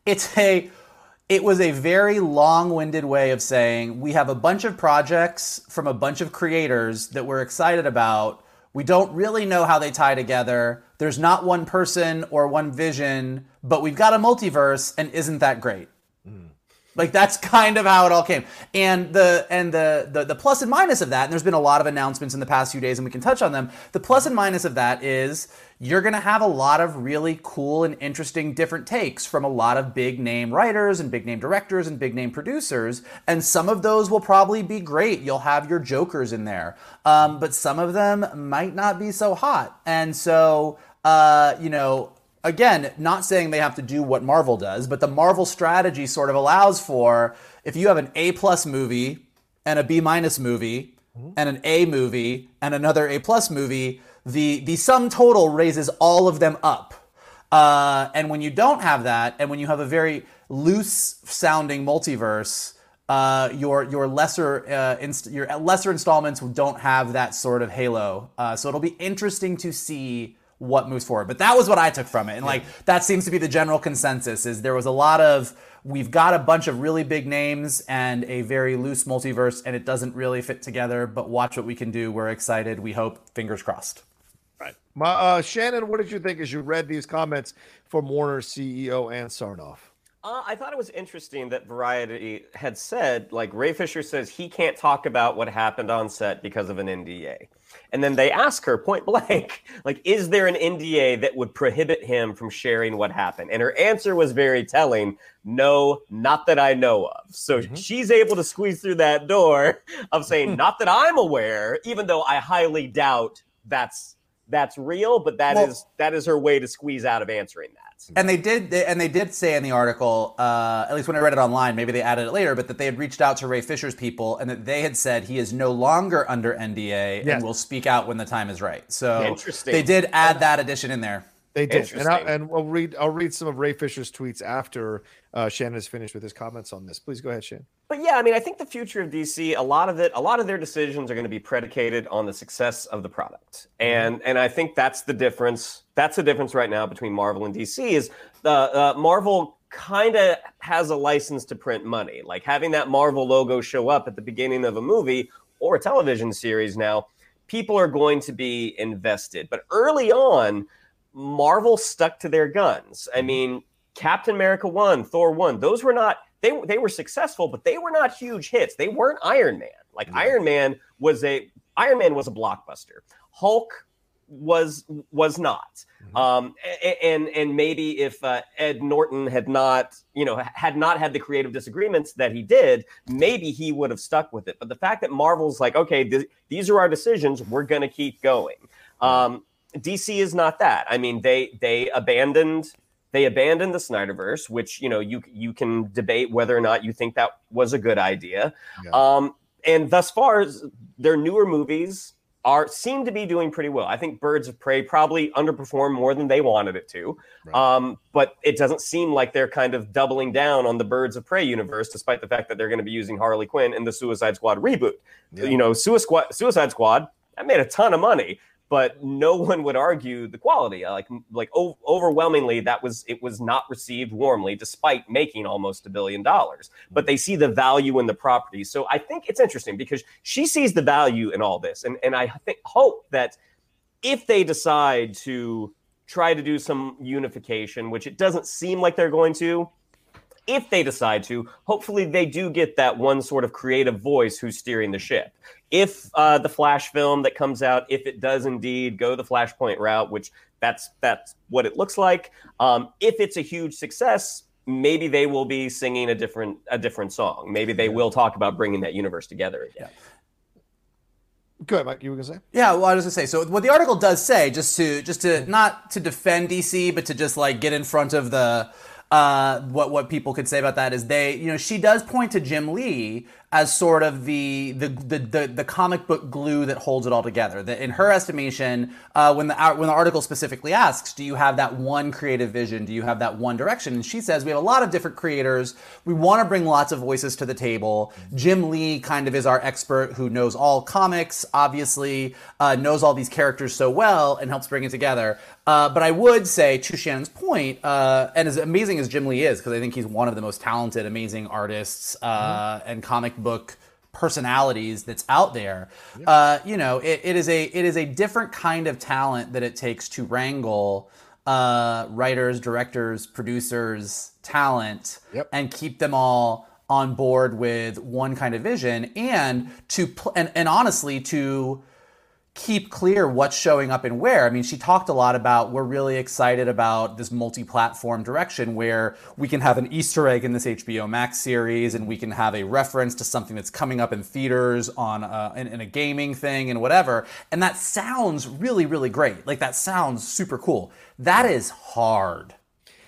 [SPEAKER 5] it's a it was a very long-winded way of saying we have a bunch of projects from a bunch of creators that we're excited about. We don't really know how they tie together. There's not one person or one vision, but we've got a multiverse and isn't that great? Hmm. Like that's kind of how it all came. And the and the, the the plus and minus of that, and there's been a lot of announcements in the past few days, and we can touch on them. The plus and minus of that is you're gonna have a lot of really cool and interesting different takes from a lot of big name writers and big name directors and big name producers, and some of those will probably be great. You'll have your jokers in there, um, but some of them might not be so hot. And so, uh, you know, again, not saying they have to do what Marvel does, but the Marvel strategy sort of allows for if you have an A plus movie and a B minus movie and an A movie and another A plus movie, the the sum total raises all of them up. Uh, and when you don't have that, and when you have a very loose sounding multiverse, uh, your your lesser uh, inst- your lesser installments don't have that sort of halo. Uh, so it'll be interesting to see what moves forward. But that was what I took from it, and like that seems to be the general consensus. Is there was a lot of we've got a bunch of really big names and a very loose multiverse, and it doesn't really fit together. But watch what we can do. We're excited. We hope. Fingers crossed.
[SPEAKER 4] My, uh, Shannon, what did you think as you read these comments from Warner CEO Ann Sarnoff?
[SPEAKER 6] Uh, I thought it was interesting that Variety had said, like, Ray Fisher says he can't talk about what happened on set because of an NDA. And then they ask her point blank, *laughs* like, is there an NDA that would prohibit him from sharing what happened? And her answer was very telling no, not that I know of. So she's able to squeeze through that door of saying, *laughs* not that I'm aware, even though I highly doubt that's that's real, but that is
[SPEAKER 5] Well-
[SPEAKER 6] that is her way to squeeze out of answering that.
[SPEAKER 5] And they did, they, and they did say in the article, uh, at least when I read it online, maybe they added it later, but that they had reached out to Ray Fisher's people and that they had said he is no longer under NDA
[SPEAKER 4] Yes.
[SPEAKER 5] and will speak out when the time is right. So
[SPEAKER 6] Interesting.
[SPEAKER 5] they did add that addition in there.
[SPEAKER 4] They did, and, I, and I'll read. I'll read some of Ray Fisher's tweets after uh, Shannon is finished with his comments on this. Please go ahead, Shannon.
[SPEAKER 6] But yeah, I mean, I think the future of DC, a lot of it, a lot of their decisions are going to be predicated on the success of the product, and and I think that's the difference. That's the difference right now between Marvel and DC. Is the uh, Marvel kind of has a license to print money, like having that Marvel logo show up at the beginning of a movie or a television series. Now, people are going to be invested, but early on, Marvel stuck to their guns. I mean, Captain America 1, Thor 1, those were not they they were successful, but they were not huge hits. They weren't Iron Man. Like Iron Man was a Iron Man was a blockbuster. Hulk was was not. Um, and and maybe if uh, Ed Norton had not, you know, had not had the creative disagreements that he did, maybe he would have stuck with it. But the fact that Marvel's like, okay, th- these are our decisions, we're going to keep going. Um, DC is not that. I mean, they they abandoned they abandoned the Snyderverse, which you know you you can debate whether or not you think that was a good idea. Um, and thus far, their newer movies are seem to be doing pretty well. I think Birds of Prey probably underperformed more than they wanted it to, um, but it doesn't seem like they're kind of doubling down on the Birds of Prey universe, despite the fact that they're going to be using Harley Quinn in the Suicide Squad reboot. You know, Suicide Squad, Suicide Squad that made a ton of money, but no *laughs* one would argue the quality. Like like o- overwhelmingly, that was it was not received warmly, despite making almost a billion dollars. Hmm. But they see the value in the property. So I think it's interesting because she sees the value in all this, and and I think hope that if they decide to try to do some unification, which it doesn't seem like they're going to, if they decide to, hopefully they do get that one sort of creative voice who's steering the ship. If uh, the Flash film that comes out, if it does indeed go the Flashpoint route, which that's that's what it looks like, um, if it's a huge success, maybe they will be singing a different a different song. Maybe they will talk about bringing that universe together again.
[SPEAKER 4] Go ahead, Mike. You were gonna say?
[SPEAKER 5] Yeah, well, I was gonna say. So what the article does say, just to just to not to defend DC, but to just like get in front of the uh, what what people could say about that is they, you know, she does point to Jim Lee as sort of the the the the, the comic book glue that holds it all together. That in her estimation, uh, when the when the article specifically asks, do you have that one creative vision? Do you have that one direction? And she says we have a lot of different creators. We want to bring lots of voices to the table. Jim Lee kind of is our expert who knows all comics, obviously uh, knows all these characters so well and helps bring it together. Uh, but I would say, to Shannon's point, uh, and as amazing as Jim Lee is, because I think he's one of the most talented, amazing artists uh, and comic book personalities that's out there. Uh, you know, it, it is a it is a different kind of talent that it takes to wrangle uh, writers, directors, producers, talent, and keep them all on board with one kind of vision, and to pl- and, and honestly to keep clear what's showing up and where. I mean, she talked a lot about we're really excited about this multi-platform direction where we can have an Easter egg in this HBO Max series, and we can have a reference to something that's coming up in theaters on uh, in, in a gaming thing and whatever. And that sounds really, really great. Like that sounds super cool. That is hard.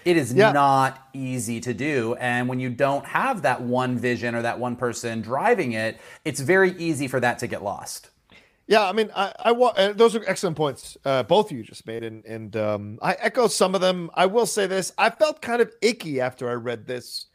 [SPEAKER 5] It is not easy to do. And when you don't have that one vision or that one person driving it, it's very easy for that to get lost.
[SPEAKER 4] Yeah, I mean, I, I uh, those are excellent points, uh, both of you just made, and and um, I echo some of them. I will say this: I felt kind of icky after I read this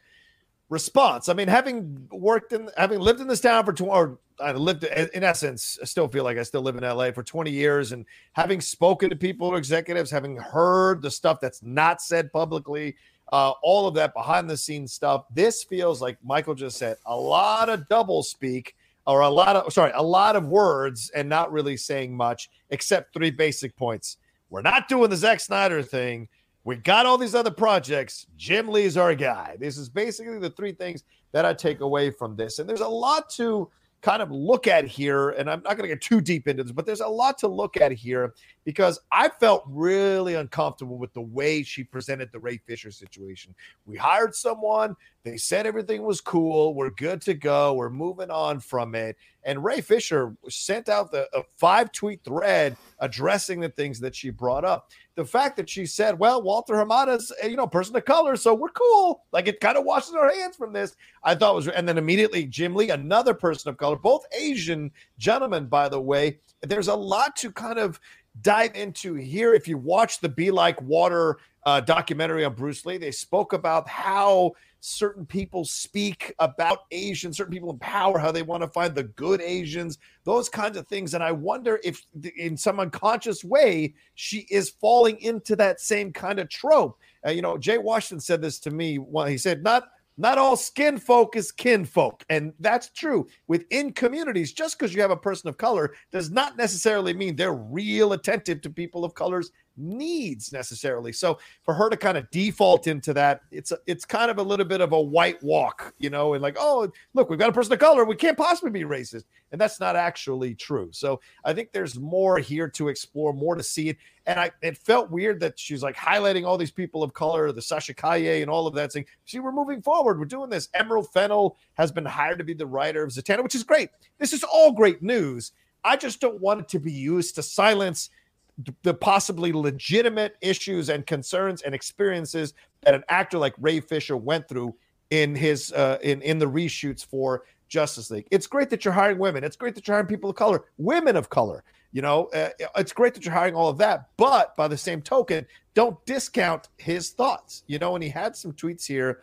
[SPEAKER 4] response. I mean, having worked in, having lived in this town for twenty, or I lived in essence, I still feel like I still live in LA for twenty years, and having spoken to people, executives, having heard the stuff that's not said publicly, uh, all of that behind the scenes stuff. This feels like Michael just said a lot of double speak or a lot of sorry, a lot of words and not really saying much except three basic points. We're not doing the Zack Snyder thing. We got all these other projects. Jim Lee's our guy. This is basically the three things that I take away from this. And there's a lot to kind of look at here. And I'm not going to get too deep into this, but there's a lot to look at here because I felt really uncomfortable with the way she presented the Ray Fisher situation. We hired someone, they said everything was cool, we're good to go, we're moving on from it. And Ray Fisher sent out the a five tweet thread addressing the things that she brought up. The fact that she said, "Well, Walter Hamada's you know person of color, so we're cool," like it kind of washes our hands from this. I thought was, and then immediately Jim Lee, another person of color, both Asian gentlemen, by the way. There's a lot to kind of dive into here. If you watch the Be Like Water uh, documentary on Bruce Lee, they spoke about how certain people speak about Asians, certain people in power, how they want to find the good Asians, those kinds of things. And I wonder if, in some unconscious way, she is falling into that same kind of trope. Uh, you know, Jay Washington said this to me. Well, he said, not not all skin folk is kin folk. And that's true. Within communities, just because you have a person of color does not necessarily mean they're real attentive to people of color's needs necessarily. So for her to kind of default into that, it's a, it's kind of a little bit of a white walk, you know, and like, oh, look, we've got a person of color, we can't possibly be racist, and that's not actually true. So I think there's more here to explore, more to see it. And I it felt weird that she's like highlighting all these people of color, the Sasha Calle and all of that, saying, see, we're moving forward, we're doing this. Emerald Fennell has been hired to be the writer of Zatanna, which is great. This is all great news. I just don't want it to be used to silence the possibly legitimate issues and concerns and experiences that an actor like Ray Fisher went through in his uh, in in the reshoots for Justice League. It's great that you're hiring women. It's great that you're hiring people of color, women of color. You know, uh, it's great that you're hiring all of that. But by the same token, don't discount his thoughts. You know, and he had some tweets here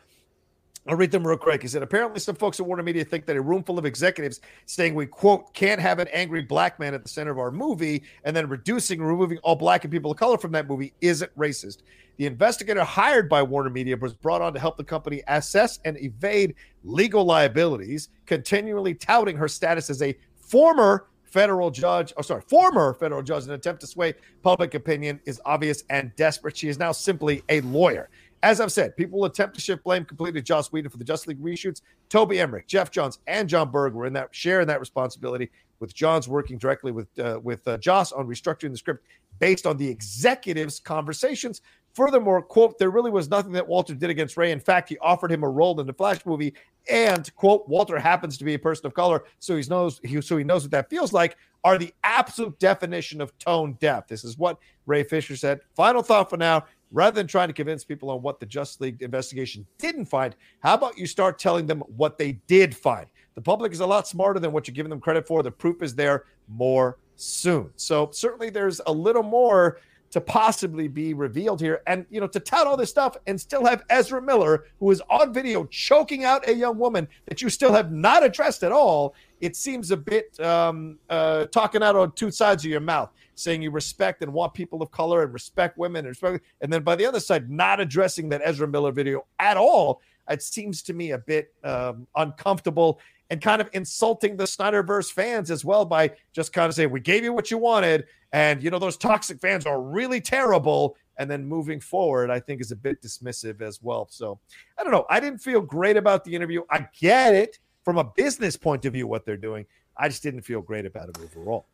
[SPEAKER 4] I'll read them real quick. He said, apparently some folks at Warner Media think that a room full of executives saying we, quote, can't have an angry black man at the center of our movie and then reducing and removing all black and people of color from that movie isn't racist. The investigator hired by Warner Media was brought on to help the company assess and evade legal liabilities, continually touting her status as a former federal judge, oh, sorry, former federal judge in an attempt to sway public opinion is obvious and desperate. She is now simply a lawyer. As I've said, people will attempt to shift blame completely to Joss Whedon for the Justice League reshoots. Toby Emmerich, Geoff Johns, and Jon Berg were in that sharing that responsibility, with Johns working directly with uh, with uh, Joss on restructuring the script based on the executives' conversations. Furthermore, quote, there really was nothing that Walter did against Ray. In fact, he offered him a role in the Flash movie. And quote, Walter happens to be a person of color, so he knows he so he knows what that feels like. Are the absolute definition of tone deaf. This is what Ray Fisher said. Final thought for now rather than trying to convince people on what the Just League investigation didn't find, how about you start telling them what they did find? The public is a lot smarter than what you're giving them credit for. The proof is there more soon. So certainly there's a little more to possibly be revealed here. And, you know, to tout all this stuff and still have Ezra Miller, who is on video choking out a young woman that you still have not addressed at all, it seems a bit um, uh, talking out on two sides of your mouth, saying you respect and want people of color and respect women and respect, and then by the other side, not addressing that Ezra Miller video at all. It seems to me a bit um, uncomfortable and kind of insulting the Snyderverse fans as well by just kind of saying, We gave you what you wanted. And, you know, those toxic fans are really terrible. And then moving forward, I think is a bit dismissive as well. So I don't know. I didn't feel great about the interview. I get it from a business point of view, what they're doing. I just didn't feel great about it overall.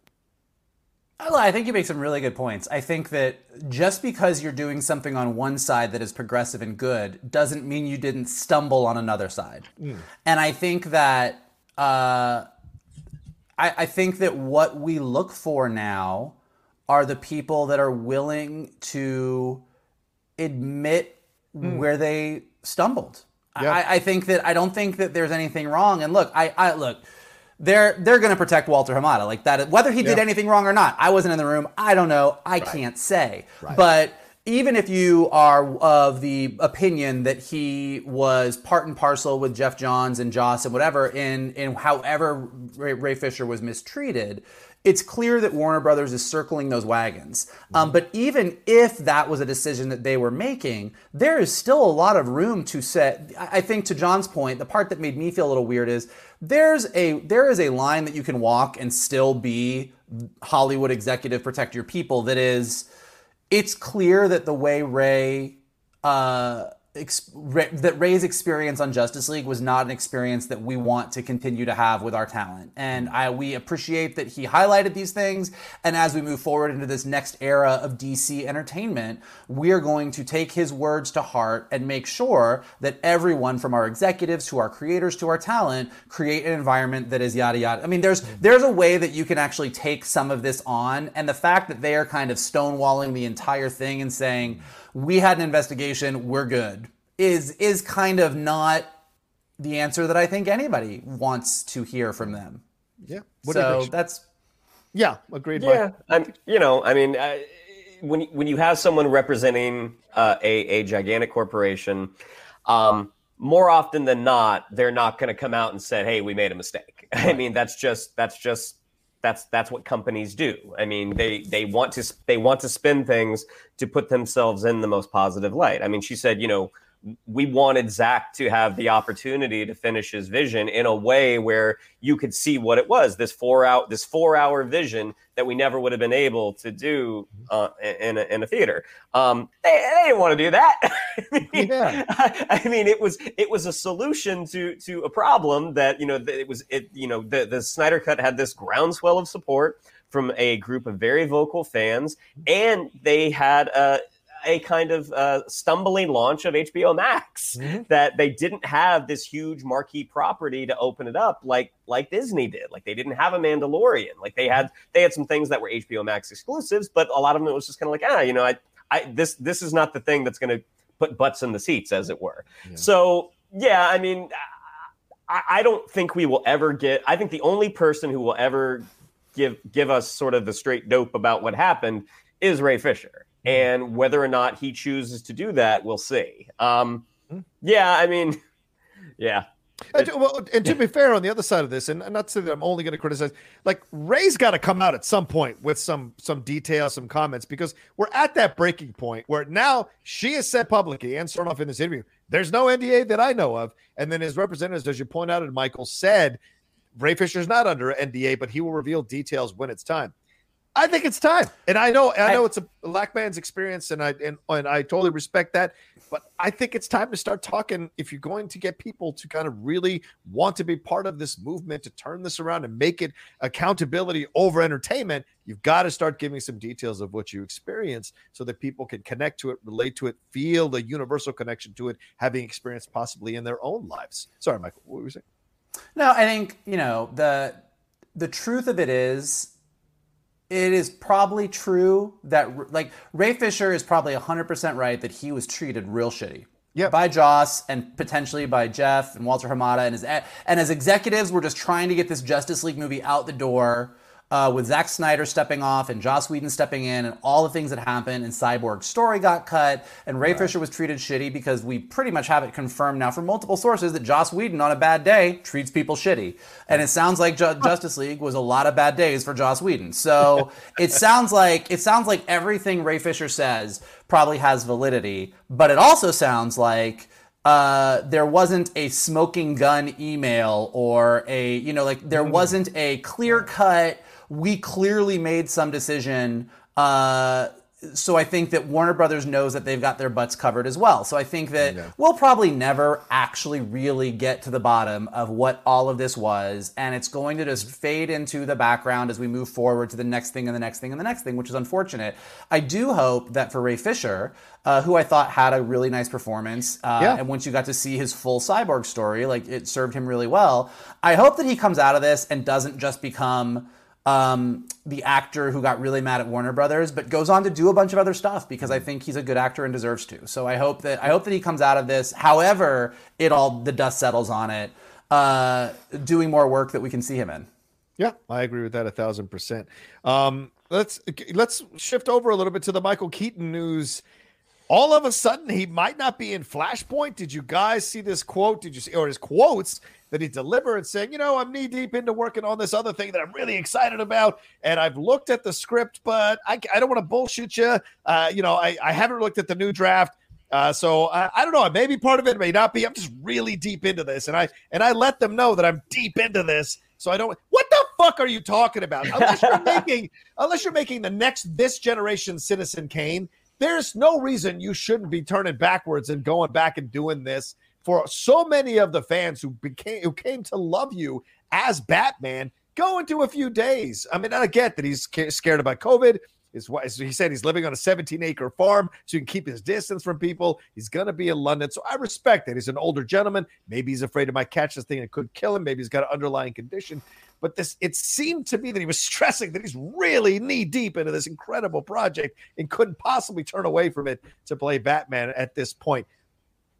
[SPEAKER 5] I think you make some really good points. I think that just because you're doing something on one side that is progressive and good doesn't mean you didn't stumble on another side. Mm. And I think that uh, I, I think that what we look for now are the people that are willing to admit mm. where they stumbled. I, I, think that I don't think that there's anything wrong. And look, I, I look, they're they're going to protect Walter Hamada like that. Whether he did anything wrong or not, I wasn't in the room. I don't know. I right. can't say. Right. But even if you are of the opinion that he was part and parcel with Geoff Johns and Joss and whatever in in however Ray, Ray Fisher was mistreated, it's clear that Warner Brothers is circling those wagons. Um, but even if that was a decision that they were making, there is still a lot of room to set. I think to John's point, the part that made me feel a little weird is there's a there is a line that you can walk and still be Hollywood executive protect your people. That is, it's clear that the way Ray. Uh, that Ray's experience on Justice League was not an experience that we want to continue to have with our talent. And I, we appreciate that he highlighted these things. And as we move forward into this next era of DC entertainment, we are going to take his words to heart and make sure that everyone from our executives to our creators to our talent create an environment that is yada yada. I mean, there's there's a way that you can actually take some of this on, and the fact that they are kind of stonewalling the entire thing and saying we had an investigation, we're good, is is kind of not the answer that I think anybody wants to hear from them.
[SPEAKER 4] Yeah.
[SPEAKER 5] What so that's
[SPEAKER 4] yeah, agreed.
[SPEAKER 6] Yeah, I'm. You know, I mean, uh, when when you have someone representing uh, a a gigantic corporation, um, more often than not, they're not going to come out and say, "Hey, we made a mistake." *laughs* Right. I mean, that's just that's just that's that's what companies do. I mean, they they want to they want to spin things to put themselves in the most positive light. I mean, she said, you know, we wanted Zack to have the opportunity to finish his vision in a way where you could see what it was this four out this four hour vision that we never would have been able to do uh, in, a, in a theater. Um, they, they, didn't want to do that. I, *laughs* mean, yeah. I, *laughs* I, mean, it was it was a solution to to a problem that you know it was it you know the the Snyder Cut had this groundswell of support from a group of very vocal fans, and they had a a kind of uh, stumbling launch of HBO Max mm-hmm. that they didn't have this huge marquee property to open it up like like Disney did. Like they didn't have a Mandalorian. Like they had they had some things that were HBO Max exclusives, but a lot of them it was just kind of like ah, you know, I I this this is not the thing that's going to put butts in the seats, as it were. Yeah. So yeah, I mean. I, I don't think we will ever get. I think the only person who will ever give give us sort of the straight dope about what happened is Ray Fisher. Mm-hmm. And whether or not he chooses to do that, we'll see. Um, mm-hmm. yeah, I mean, *laughs* yeah.
[SPEAKER 4] And to, well, and to be fair, on the other side of this, and not to say that I'm only going to criticize, like Ray's got to come out at some point with some some details, some comments, because we're at that breaking point where now she has said publicly and starting off in this interview, there's no NDA that I know of, and then his representatives, as you point out, and Michael said, Ray Fisher's not under NDA, but he will reveal details when it's time. I think it's time, and I know I know it's a black man's experience, and I and, and I totally respect that. But I think it's time to start talking. If you're going to get people to kind of really want to be part of this movement, to turn this around and make it accountability over entertainment, you've got to start giving some details of what you experienced, so that people can connect to it, relate to it, feel the universal connection to it, having experienced possibly in their own lives. Sorry, Michael, what were you saying?
[SPEAKER 5] No, I think you know the the truth of it is it is probably true that like Ray Fisher is probably 100% right that he was treated real shitty. Yep. By Joss and potentially by Geoff and Walter Hamada and his and as executives, we're just trying to get this Justice League movie out the door uh, with Zack Snyder stepping off and Joss Whedon stepping in and all the things that happened and Cyborg's story got cut and Ray right. Fisher was treated shitty because we pretty much have it confirmed now from multiple sources that Joss Whedon on a bad day treats people shitty. And it sounds like Ju- Justice League was a lot of bad days for Joss Whedon. So it *laughs* sounds like it sounds like everything Ray Fisher says probably has validity, but it also sounds like uh, there wasn't a smoking gun email or a, you know, like there mm. wasn't a clear cut we clearly made some decision. Uh, so I think that Warner Brothers knows that they've got their butts covered as well. So I think that yeah. we'll probably never actually really get to the bottom of what all of this was, and it's going to just fade into the background as we move forward to the next thing and the next thing and the next thing, which is unfortunate. I do hope that for Ray Fisher, uh, who I thought had a really nice performance, uh, yeah. and once you got to see his full cyborg story, like it served him really well. I hope that he comes out of this and doesn't just become um, the actor who got really mad at Warner Brothers, but goes on to do a bunch of other stuff because I think he's a good actor and deserves to. So I hope that I hope that he comes out of this, however it all the dust settles on it, uh, doing more work that we can see him in.
[SPEAKER 4] Yeah, I agree with that a thousand percent. Um, let's let's shift over a little bit to the Michael Keaton news. All of a sudden, he might not be in Flashpoint. Did you guys see this quote? Did you see or his quotes? That he delivered saying, you know, I'm knee deep into working on this other thing that I'm really excited about. And I've looked at the script, but I, I don't want to bullshit you. Uh, you know, I, I haven't looked at the new draft. Uh, so I, I, don't know. It may be part of it, it may not be. I'm just really deep into this, and I and I let them know that I'm deep into this. So I don't. What the fuck are you talking about? Unless you're *laughs* making, unless you're making the next this generation Citizen Kane, there's no reason you shouldn't be turning backwards and going back and doing this for so many of the fans who became who came to love you as Batman go into a few days. I mean, I get that he's scared about COVID. Is what he said he's living on a 17 acre farm so he can keep his distance from people. He's going to be in London. So I respect that. He's an older gentleman. Maybe he's afraid it might catch this thing and could kill him. Maybe he's got an underlying condition. But this, it seemed to me that he was *laughs* stressing that he's really knee deep into this incredible project and couldn't possibly turn away from it to play Batman at this point. *laughs*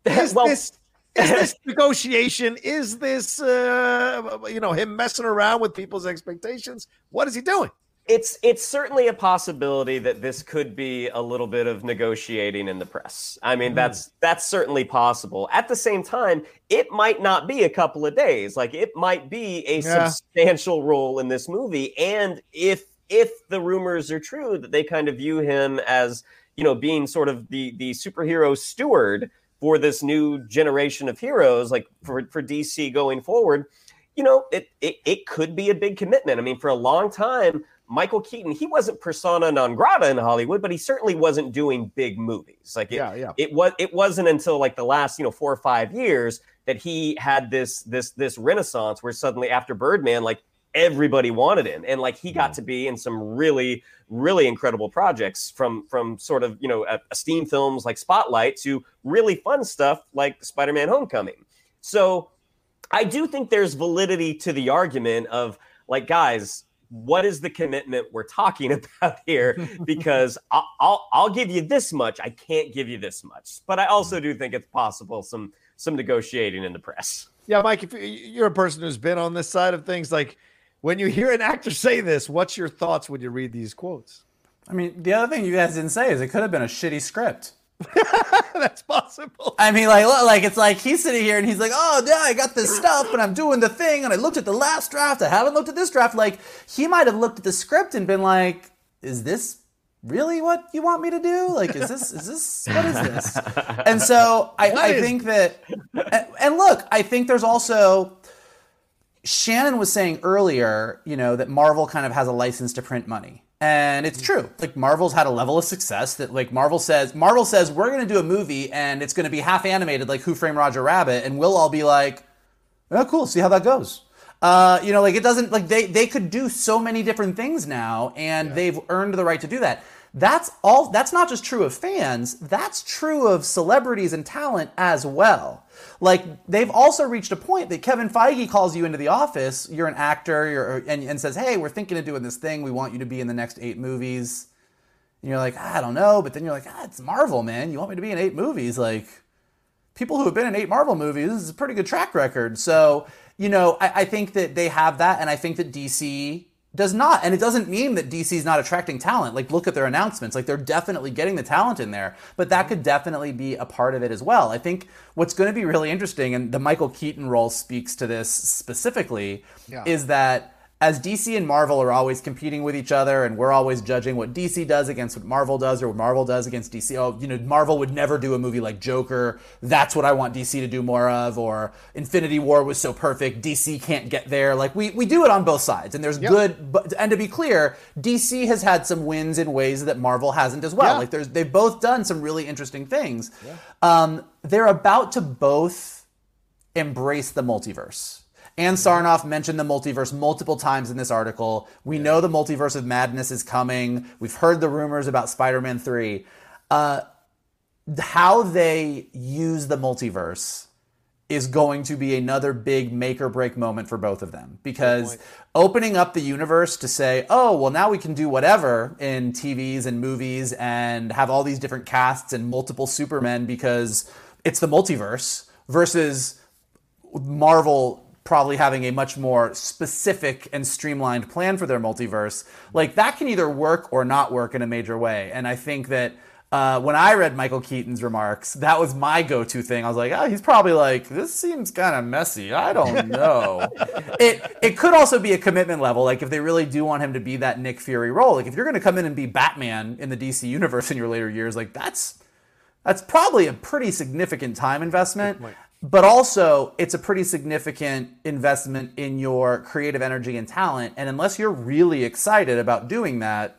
[SPEAKER 4] Well, this is this negotiation? Is this uh, you know him messing around with people's expectations? What is he doing?
[SPEAKER 6] It's it's certainly a possibility that this could be a little bit of negotiating in the press. I mean, mm. that's that's certainly possible. At the same time, it might not be a couple of days. Like it might be a yeah. substantial role in this movie. And if if the rumors are true that they kind of view him as you know being sort of the the superhero steward for this new generation of heroes, like for, for DC going forward, you know, it, it it could be a big commitment. I mean, for a long time, Michael Keaton, he wasn't persona non grata in Hollywood, but he certainly wasn't doing big movies. Like it,
[SPEAKER 4] Yeah, yeah.
[SPEAKER 6] it was it wasn't until like the last, you know, four or five years that he had this this this renaissance where suddenly after Birdman, like everybody wanted him. And like he got mm. to be in some really, really incredible projects from from sort of, you know, esteemed films like Spotlight to really fun stuff like Spider-Man Homecoming. So I do think there's validity to the argument of like, guys, what is the commitment we're talking *laughs* about here? Because I'll, I'll I'll give you this much, I can't give you this much. But I also mm. do think it's possible some some negotiating in the press.
[SPEAKER 4] Yeah, Mike, if you're a person who's been on this side of things, like when you hear an actor say this, what's your thoughts when you read these quotes?
[SPEAKER 5] I mean, the other thing you guys didn't say is it could have been a shitty script. *laughs*
[SPEAKER 4] That's possible.
[SPEAKER 5] I mean, like, like it's like he's sitting here and he's like, "Oh, yeah, I got this stuff, and I'm doing the thing, and I looked at the last draft. I haven't looked at this draft." Like, he might have looked at the script and been like, "Is this really what you want me to do? Like, is this is this what is this?" And so I, I think that, and, and look, I think there's also Shannon was saying earlier, you know, that Marvel kind of has a license to print money. And it's true. Like Marvel's had a level of success that like Marvel says Marvel says we're going to do a movie and it's going to be half animated like Who Framed Roger Rabbit and we'll all be like, "Oh cool, see how that goes." Uh, you know, like it doesn't like they they could do so many different things now and they've earned the right to do that. That's all that's not just true of fans, that's true of celebrities and talent as well. Like they've also reached a point that Kevin Feige calls you into the office, you're an actor, you're and, and says, "Hey, we're thinking of doing this thing. We want you to be in the next 8 movies." And you're like, "I don't know," but then you're like, "Ah, it's Marvel, man. You want me to be in 8 movies?" Like people who have been in eight Marvel movies, is a pretty good track record. So, you know, I, I think that they have that, and I think that DC does not. And it doesn't mean that DC is not attracting talent. Like, look at their announcements. Like, they're definitely getting the talent in there, but that could definitely be a part of it as well. I think what's going to be really interesting, and the Michael Keaton role speaks to this specifically,
[SPEAKER 4] Yeah.
[SPEAKER 5] is that as DC and Marvel are always competing with each other, and we're always judging what DC does against what Marvel does, or what Marvel does against DC. Oh, you know, Marvel would never do a movie like Joker. That's what I want DC to do more of. Or Infinity War was so perfect, DC can't get there. Like we we do it on both sides, and there's good. But and to be clear, DC has had some wins in ways that Marvel hasn't as well.
[SPEAKER 4] Yeah.
[SPEAKER 5] Like there's they've both done some really interesting things. Um, they're about to both embrace the multiverse. Ann Sarnoff mentioned the multiverse multiple times in this article. We know the multiverse of madness is coming. We've heard the rumors about Spider Man 3. Uh, how they use the multiverse is going to be another big make or break moment for both of them because opening up the universe to say, oh, well, now we can do whatever in TVs and movies and have all these different casts and multiple Supermen because it's the multiverse versus Marvel probably having a much more specific and streamlined plan for their multiverse, like that can either work or not work in a major way. And I think that uh, when I read Michael Keaton's remarks, that was my go-to thing. I was like, oh, he's probably like, this seems kind of messy. I don't know. *laughs* it it could also be a commitment level. Like if they really do want him to be that Nick Fury role, like if you're going to come in and be Batman in the DC universe in your later years, like that's that's probably a pretty significant time investment. But also, it's a pretty significant investment in your creative energy and talent. And unless you're really excited about doing that,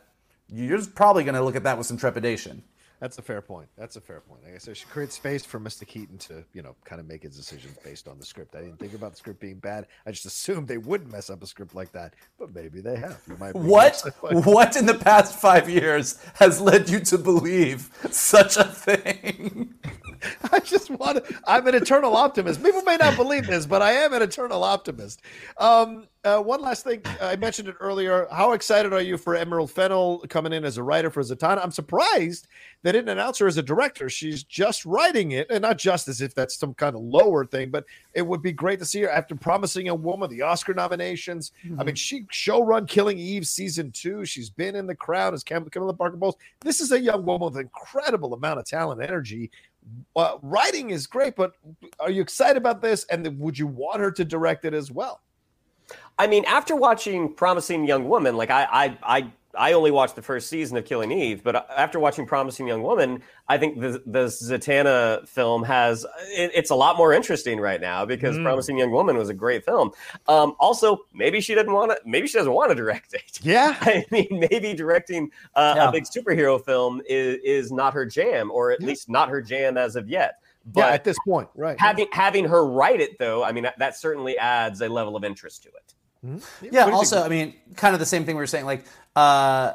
[SPEAKER 5] you're probably going to look at that with some trepidation.
[SPEAKER 4] That's a fair point. That's a fair point. Like I said, she creates space for Mr. Keaton to, you know, kind of make his decisions based on the script. I didn't think about the script being bad. I just assumed they wouldn't mess up a script like that, but maybe they have. You might
[SPEAKER 5] What *laughs* what in the past five years has led you to believe such a thing? *laughs*
[SPEAKER 4] I just want to. I'm an eternal optimist. People may not believe this, but I am an eternal optimist. Um, uh, one last thing, I mentioned it earlier. How excited are you for Emerald Fennell coming in as a writer for Zatanna? I'm surprised they didn't announce her as a director. She's just writing it, and not just as if that's some kind of lower thing, but it would be great to see her after promising a woman the Oscar nominations. I mean, she showrun Killing Eve season two. She's been in the Crown as Cam- Camilla Parker Bowles. This is a young woman with incredible amount of talent and energy. Uh, writing is great, but are you excited about this? And would you want her to direct it as well?
[SPEAKER 6] I mean, after watching Promising Young Woman, like I, I, I I only watched the first season of Killing Eve, but after watching Promising Young Woman, I think the the Zatanna film has it, it's a lot more interesting right now because
[SPEAKER 4] Mm.
[SPEAKER 6] Promising Young Woman was a great film. Um, also, maybe she didn't want to. Maybe she doesn't want to direct it. *laughs*
[SPEAKER 4] Yeah,
[SPEAKER 6] I mean, maybe directing uh,
[SPEAKER 5] Yeah.
[SPEAKER 6] a big superhero film is is not her jam, or at least not her jam as of yet. But
[SPEAKER 4] yeah, at this point, right?
[SPEAKER 6] having having her write it though, I mean, that, that certainly adds a level of interest to it.
[SPEAKER 5] Yeah. Also, I mean, kind of the same thing we were saying. Like, uh,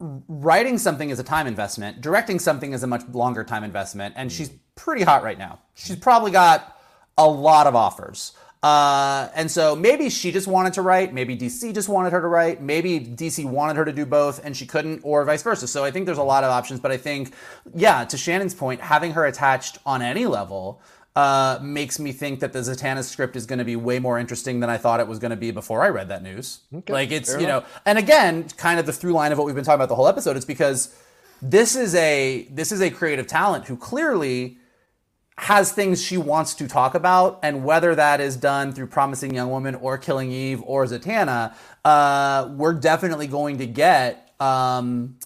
[SPEAKER 5] writing something is a time investment. Directing something is a much longer time investment. And she's pretty hot right now. She's probably got a lot of offers. Uh, and so maybe she just wanted to write. Maybe DC just wanted her to write. Maybe DC wanted her to do both and she couldn't, or vice versa. So I think there's a lot of options. But I think, yeah, to Shannon's point, having her attached on any level uh, makes me think that the Zatanna script is going to be way more interesting than I thought it was going to be before I read that news.
[SPEAKER 4] Okay,
[SPEAKER 5] like it's you know,
[SPEAKER 4] enough.
[SPEAKER 5] and again, kind of the through line of what we've been talking about the whole episode is because this is a this is a creative talent who clearly has things she wants to talk about, and whether that is done through Promising Young Woman or Killing Eve or Zatanna, uh, we're definitely going to get um,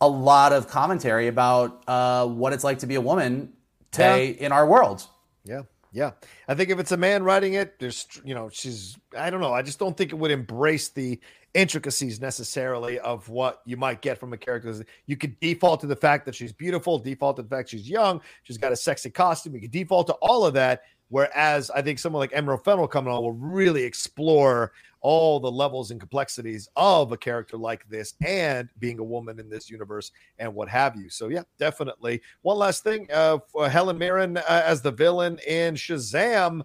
[SPEAKER 5] a lot of commentary about uh, what it's like to be a woman today in our world.
[SPEAKER 4] Yeah, yeah. I think if it's a man writing it, there's, you know, she's, I don't know. I just don't think it would embrace the intricacies necessarily of what you might get from a character. You could default to the fact that she's beautiful, default to the fact she's young, she's got a sexy costume. You could default to all of that. Whereas I think someone like Emerald Fennell coming on will really explore all the levels and complexities of a character like this and being a woman in this universe and what have you. So, yeah, definitely. One last thing uh, for Helen Mirren uh, as the villain in Shazam.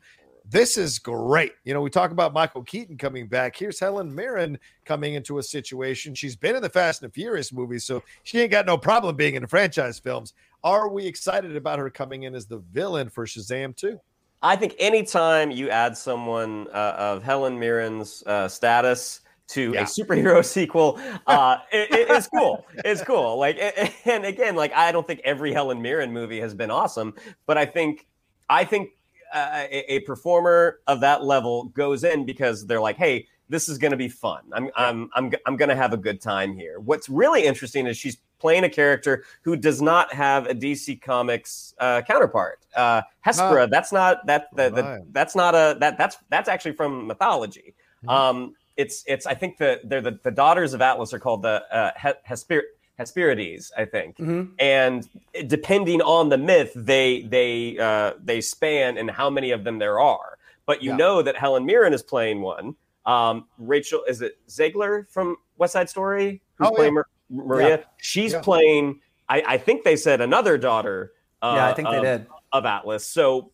[SPEAKER 4] This is great. You know, we talk about Michael Keaton coming back. Here's Helen Mirren coming into a situation. She's been in the Fast and Furious movies, so she ain't got no problem being in the franchise films. Are we excited about her coming in as the villain for Shazam 2?
[SPEAKER 6] I think anytime you add someone uh, of Helen Mirren's uh, status to
[SPEAKER 4] Yeah.
[SPEAKER 6] a superhero *laughs* sequel, uh, it, it- it's cool. *laughs* It's cool. Like, a- and again, like I don't think every Helen Mirren movie has been awesome, but I think, I think uh, a, a performer of that level goes in because they're like, hey, this is going to be fun. I'm, I'm, I'm, I'm going to have a good time here. What's really interesting is she's playing a character who does not have a DC Comics uh, counterpart. Uh, Hespera, that's not that, the, the,
[SPEAKER 4] Right.
[SPEAKER 6] that's not a that that's that's actually from mythology.
[SPEAKER 4] Mm-hmm.
[SPEAKER 6] Um, it's it's I think the they're the, the daughters of Atlas are called the uh, Hesper- Hesperides, I think.
[SPEAKER 5] Mhm.
[SPEAKER 6] And depending on the myth, they they uh, they span and how many of them there are. But you
[SPEAKER 4] Yeah.
[SPEAKER 6] know that Helen Mirren is playing one. Um, Rachel is it Zegler from West Side Story who's
[SPEAKER 4] Oh,
[SPEAKER 6] playing
[SPEAKER 4] yeah.
[SPEAKER 6] Mar- Maria?
[SPEAKER 5] Yeah.
[SPEAKER 6] She's
[SPEAKER 4] Yeah.
[SPEAKER 6] playing. I, I think they said another daughter. Uh,
[SPEAKER 5] yeah, I think they
[SPEAKER 6] of-
[SPEAKER 5] did.
[SPEAKER 6] of Atlas. So,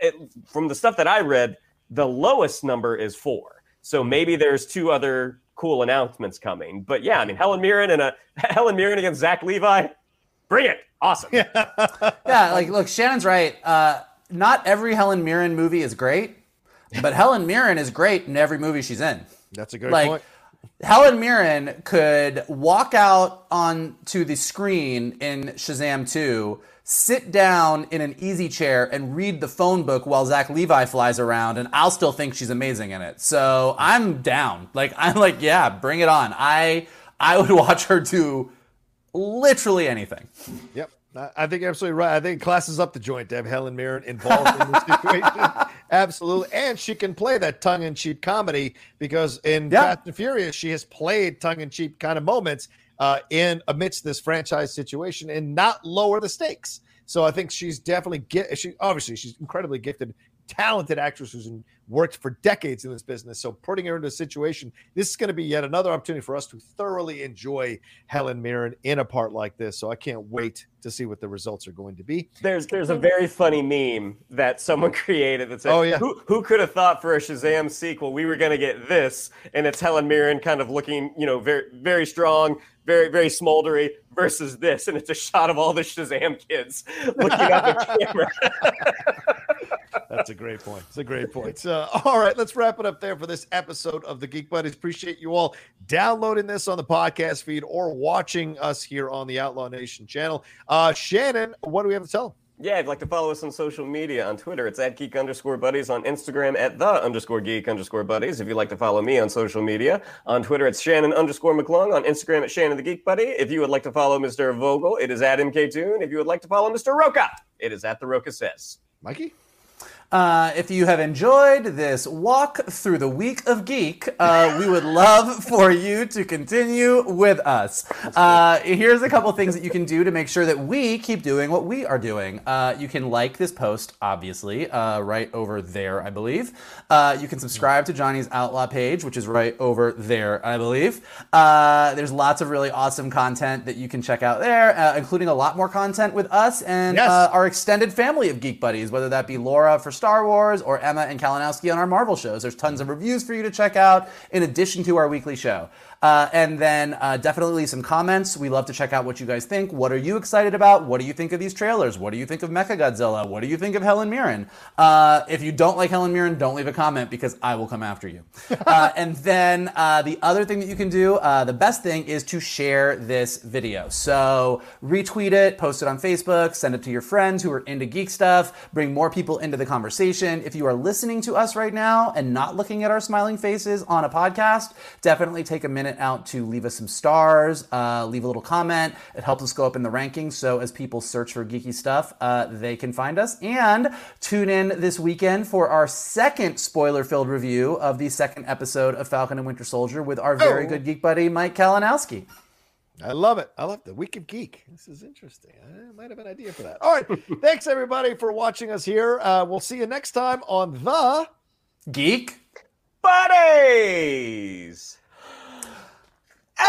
[SPEAKER 6] it, from the stuff that I read, the lowest number is four. So maybe there's two other cool announcements coming. But yeah, I mean Helen Mirren and a *laughs* Helen Mirren against Zach Levi, bring it! Awesome. *laughs*
[SPEAKER 5] yeah, like look, Shannon's right. Uh, not every Helen Mirren movie is great, but Helen Mirren is great in every movie she's in.
[SPEAKER 4] That's a good
[SPEAKER 5] like
[SPEAKER 4] point.
[SPEAKER 5] Helen Mirren could walk out onto the screen in Shazam 2, sit down in an easy chair and read the phone book while Zach Levi flies around, and I'll still think she's amazing in it. So I'm down. Like I'm like, yeah, bring it on. I I would *laughs* watch her do literally anything.
[SPEAKER 4] Yep. I- think you're absolutely right. I think it classes up the joint to have Helen Mirren involved in this *laughs* situation. Absolutely. And she can play that tongue in cheek comedy because in
[SPEAKER 5] Yeah.
[SPEAKER 4] Fast and Furious, she has played tongue in cheek kind of moments uh, in amidst this franchise situation and not lower the stakes. So I think she's definitely get she obviously she's incredibly gifted, talented actress who's worked for decades in this business. So putting her into a situation, this is going to be yet another opportunity for us to thoroughly enjoy Helen Mirren in a part like this. So I can't wait to see what the results are going to be.
[SPEAKER 6] There's there's a very funny meme that someone *laughs* created that said,
[SPEAKER 4] Oh, yeah.
[SPEAKER 6] who, who could have thought for a Shazam sequel we were going to get this?" And it's Helen Mirren kind of looking, you know, very very strong, very very smoldery versus this, and it's a shot of all the Shazam kids *laughs* looking up at *laughs* camera.
[SPEAKER 4] That's a great point. It's a great point. So, all right, let's wrap it up there for this episode of the Geek Buddies. Appreciate you all downloading this on the podcast feed or watching us here on the Outlaw Nation channel. Uh, Shannon, what do we have to tell?
[SPEAKER 6] Yeah, if you'd like to follow us on social media, on Twitter, it's at geek underscore buddies, on Instagram at the underscore geek underscore buddies. If you'd like to follow me on social media, on Twitter, it's Shannon underscore McClung, on Instagram at Shannon the Geek Buddy. If you would like to follow Mr. Vogel, it is at MK Toon. If you would like to follow Mr. Rocha, it is at the Rocha Says.
[SPEAKER 4] Mikey?
[SPEAKER 5] Uh, if you have enjoyed this walk through the week of geek, uh, we would love for you to continue with us. Uh, here's a couple things that you can do to make sure that we keep doing what we are doing. Uh, you can like this post, obviously, uh, right over there, I believe. Uh, you can subscribe to Johnny's Outlaw page, which is right over there, I believe. there's lots of really awesome content that you can check out there, including a lot more content with us and
[SPEAKER 4] Yes.
[SPEAKER 5] our extended family of geek buddies, whether that be Laura for Star Wars or Emma and Kalinowski on our Marvel shows. There's tons of reviews for you to check out in addition to our weekly show. Uh, and then uh, definitely some comments. We love to check out what you guys think. What are you excited about? What do you think of these trailers? What do you think of Mecha Godzilla? What do you think of Helen Mirren? Uh, if you don't like Helen Mirren, don't leave a comment because I will come after you. *laughs* uh, and then uh, the other thing that you can do, uh, the best thing is to share this video. So retweet it, post it on Facebook, send it to your friends who are into geek stuff, bring more people into the conversation. If you are listening to us right now and not looking at our smiling faces on a podcast, definitely take a minute out to leave us some stars, uh, leave a little comment. It helps us go up in the rankings. So as people search for geeky stuff, uh, they can find us. And tune in this weekend for our second spoiler filled review of the second episode of Falcon and Winter Soldier with our very
[SPEAKER 4] Oh.
[SPEAKER 5] good geek buddy, Mike Kalinowski.
[SPEAKER 4] I love it. I love the Week of Geek. This is interesting. I might have an idea for that. All right. *laughs* Thanks, everybody, for watching us here. Uh, we'll see you next time on The
[SPEAKER 5] Geek
[SPEAKER 6] Buddies! Hey!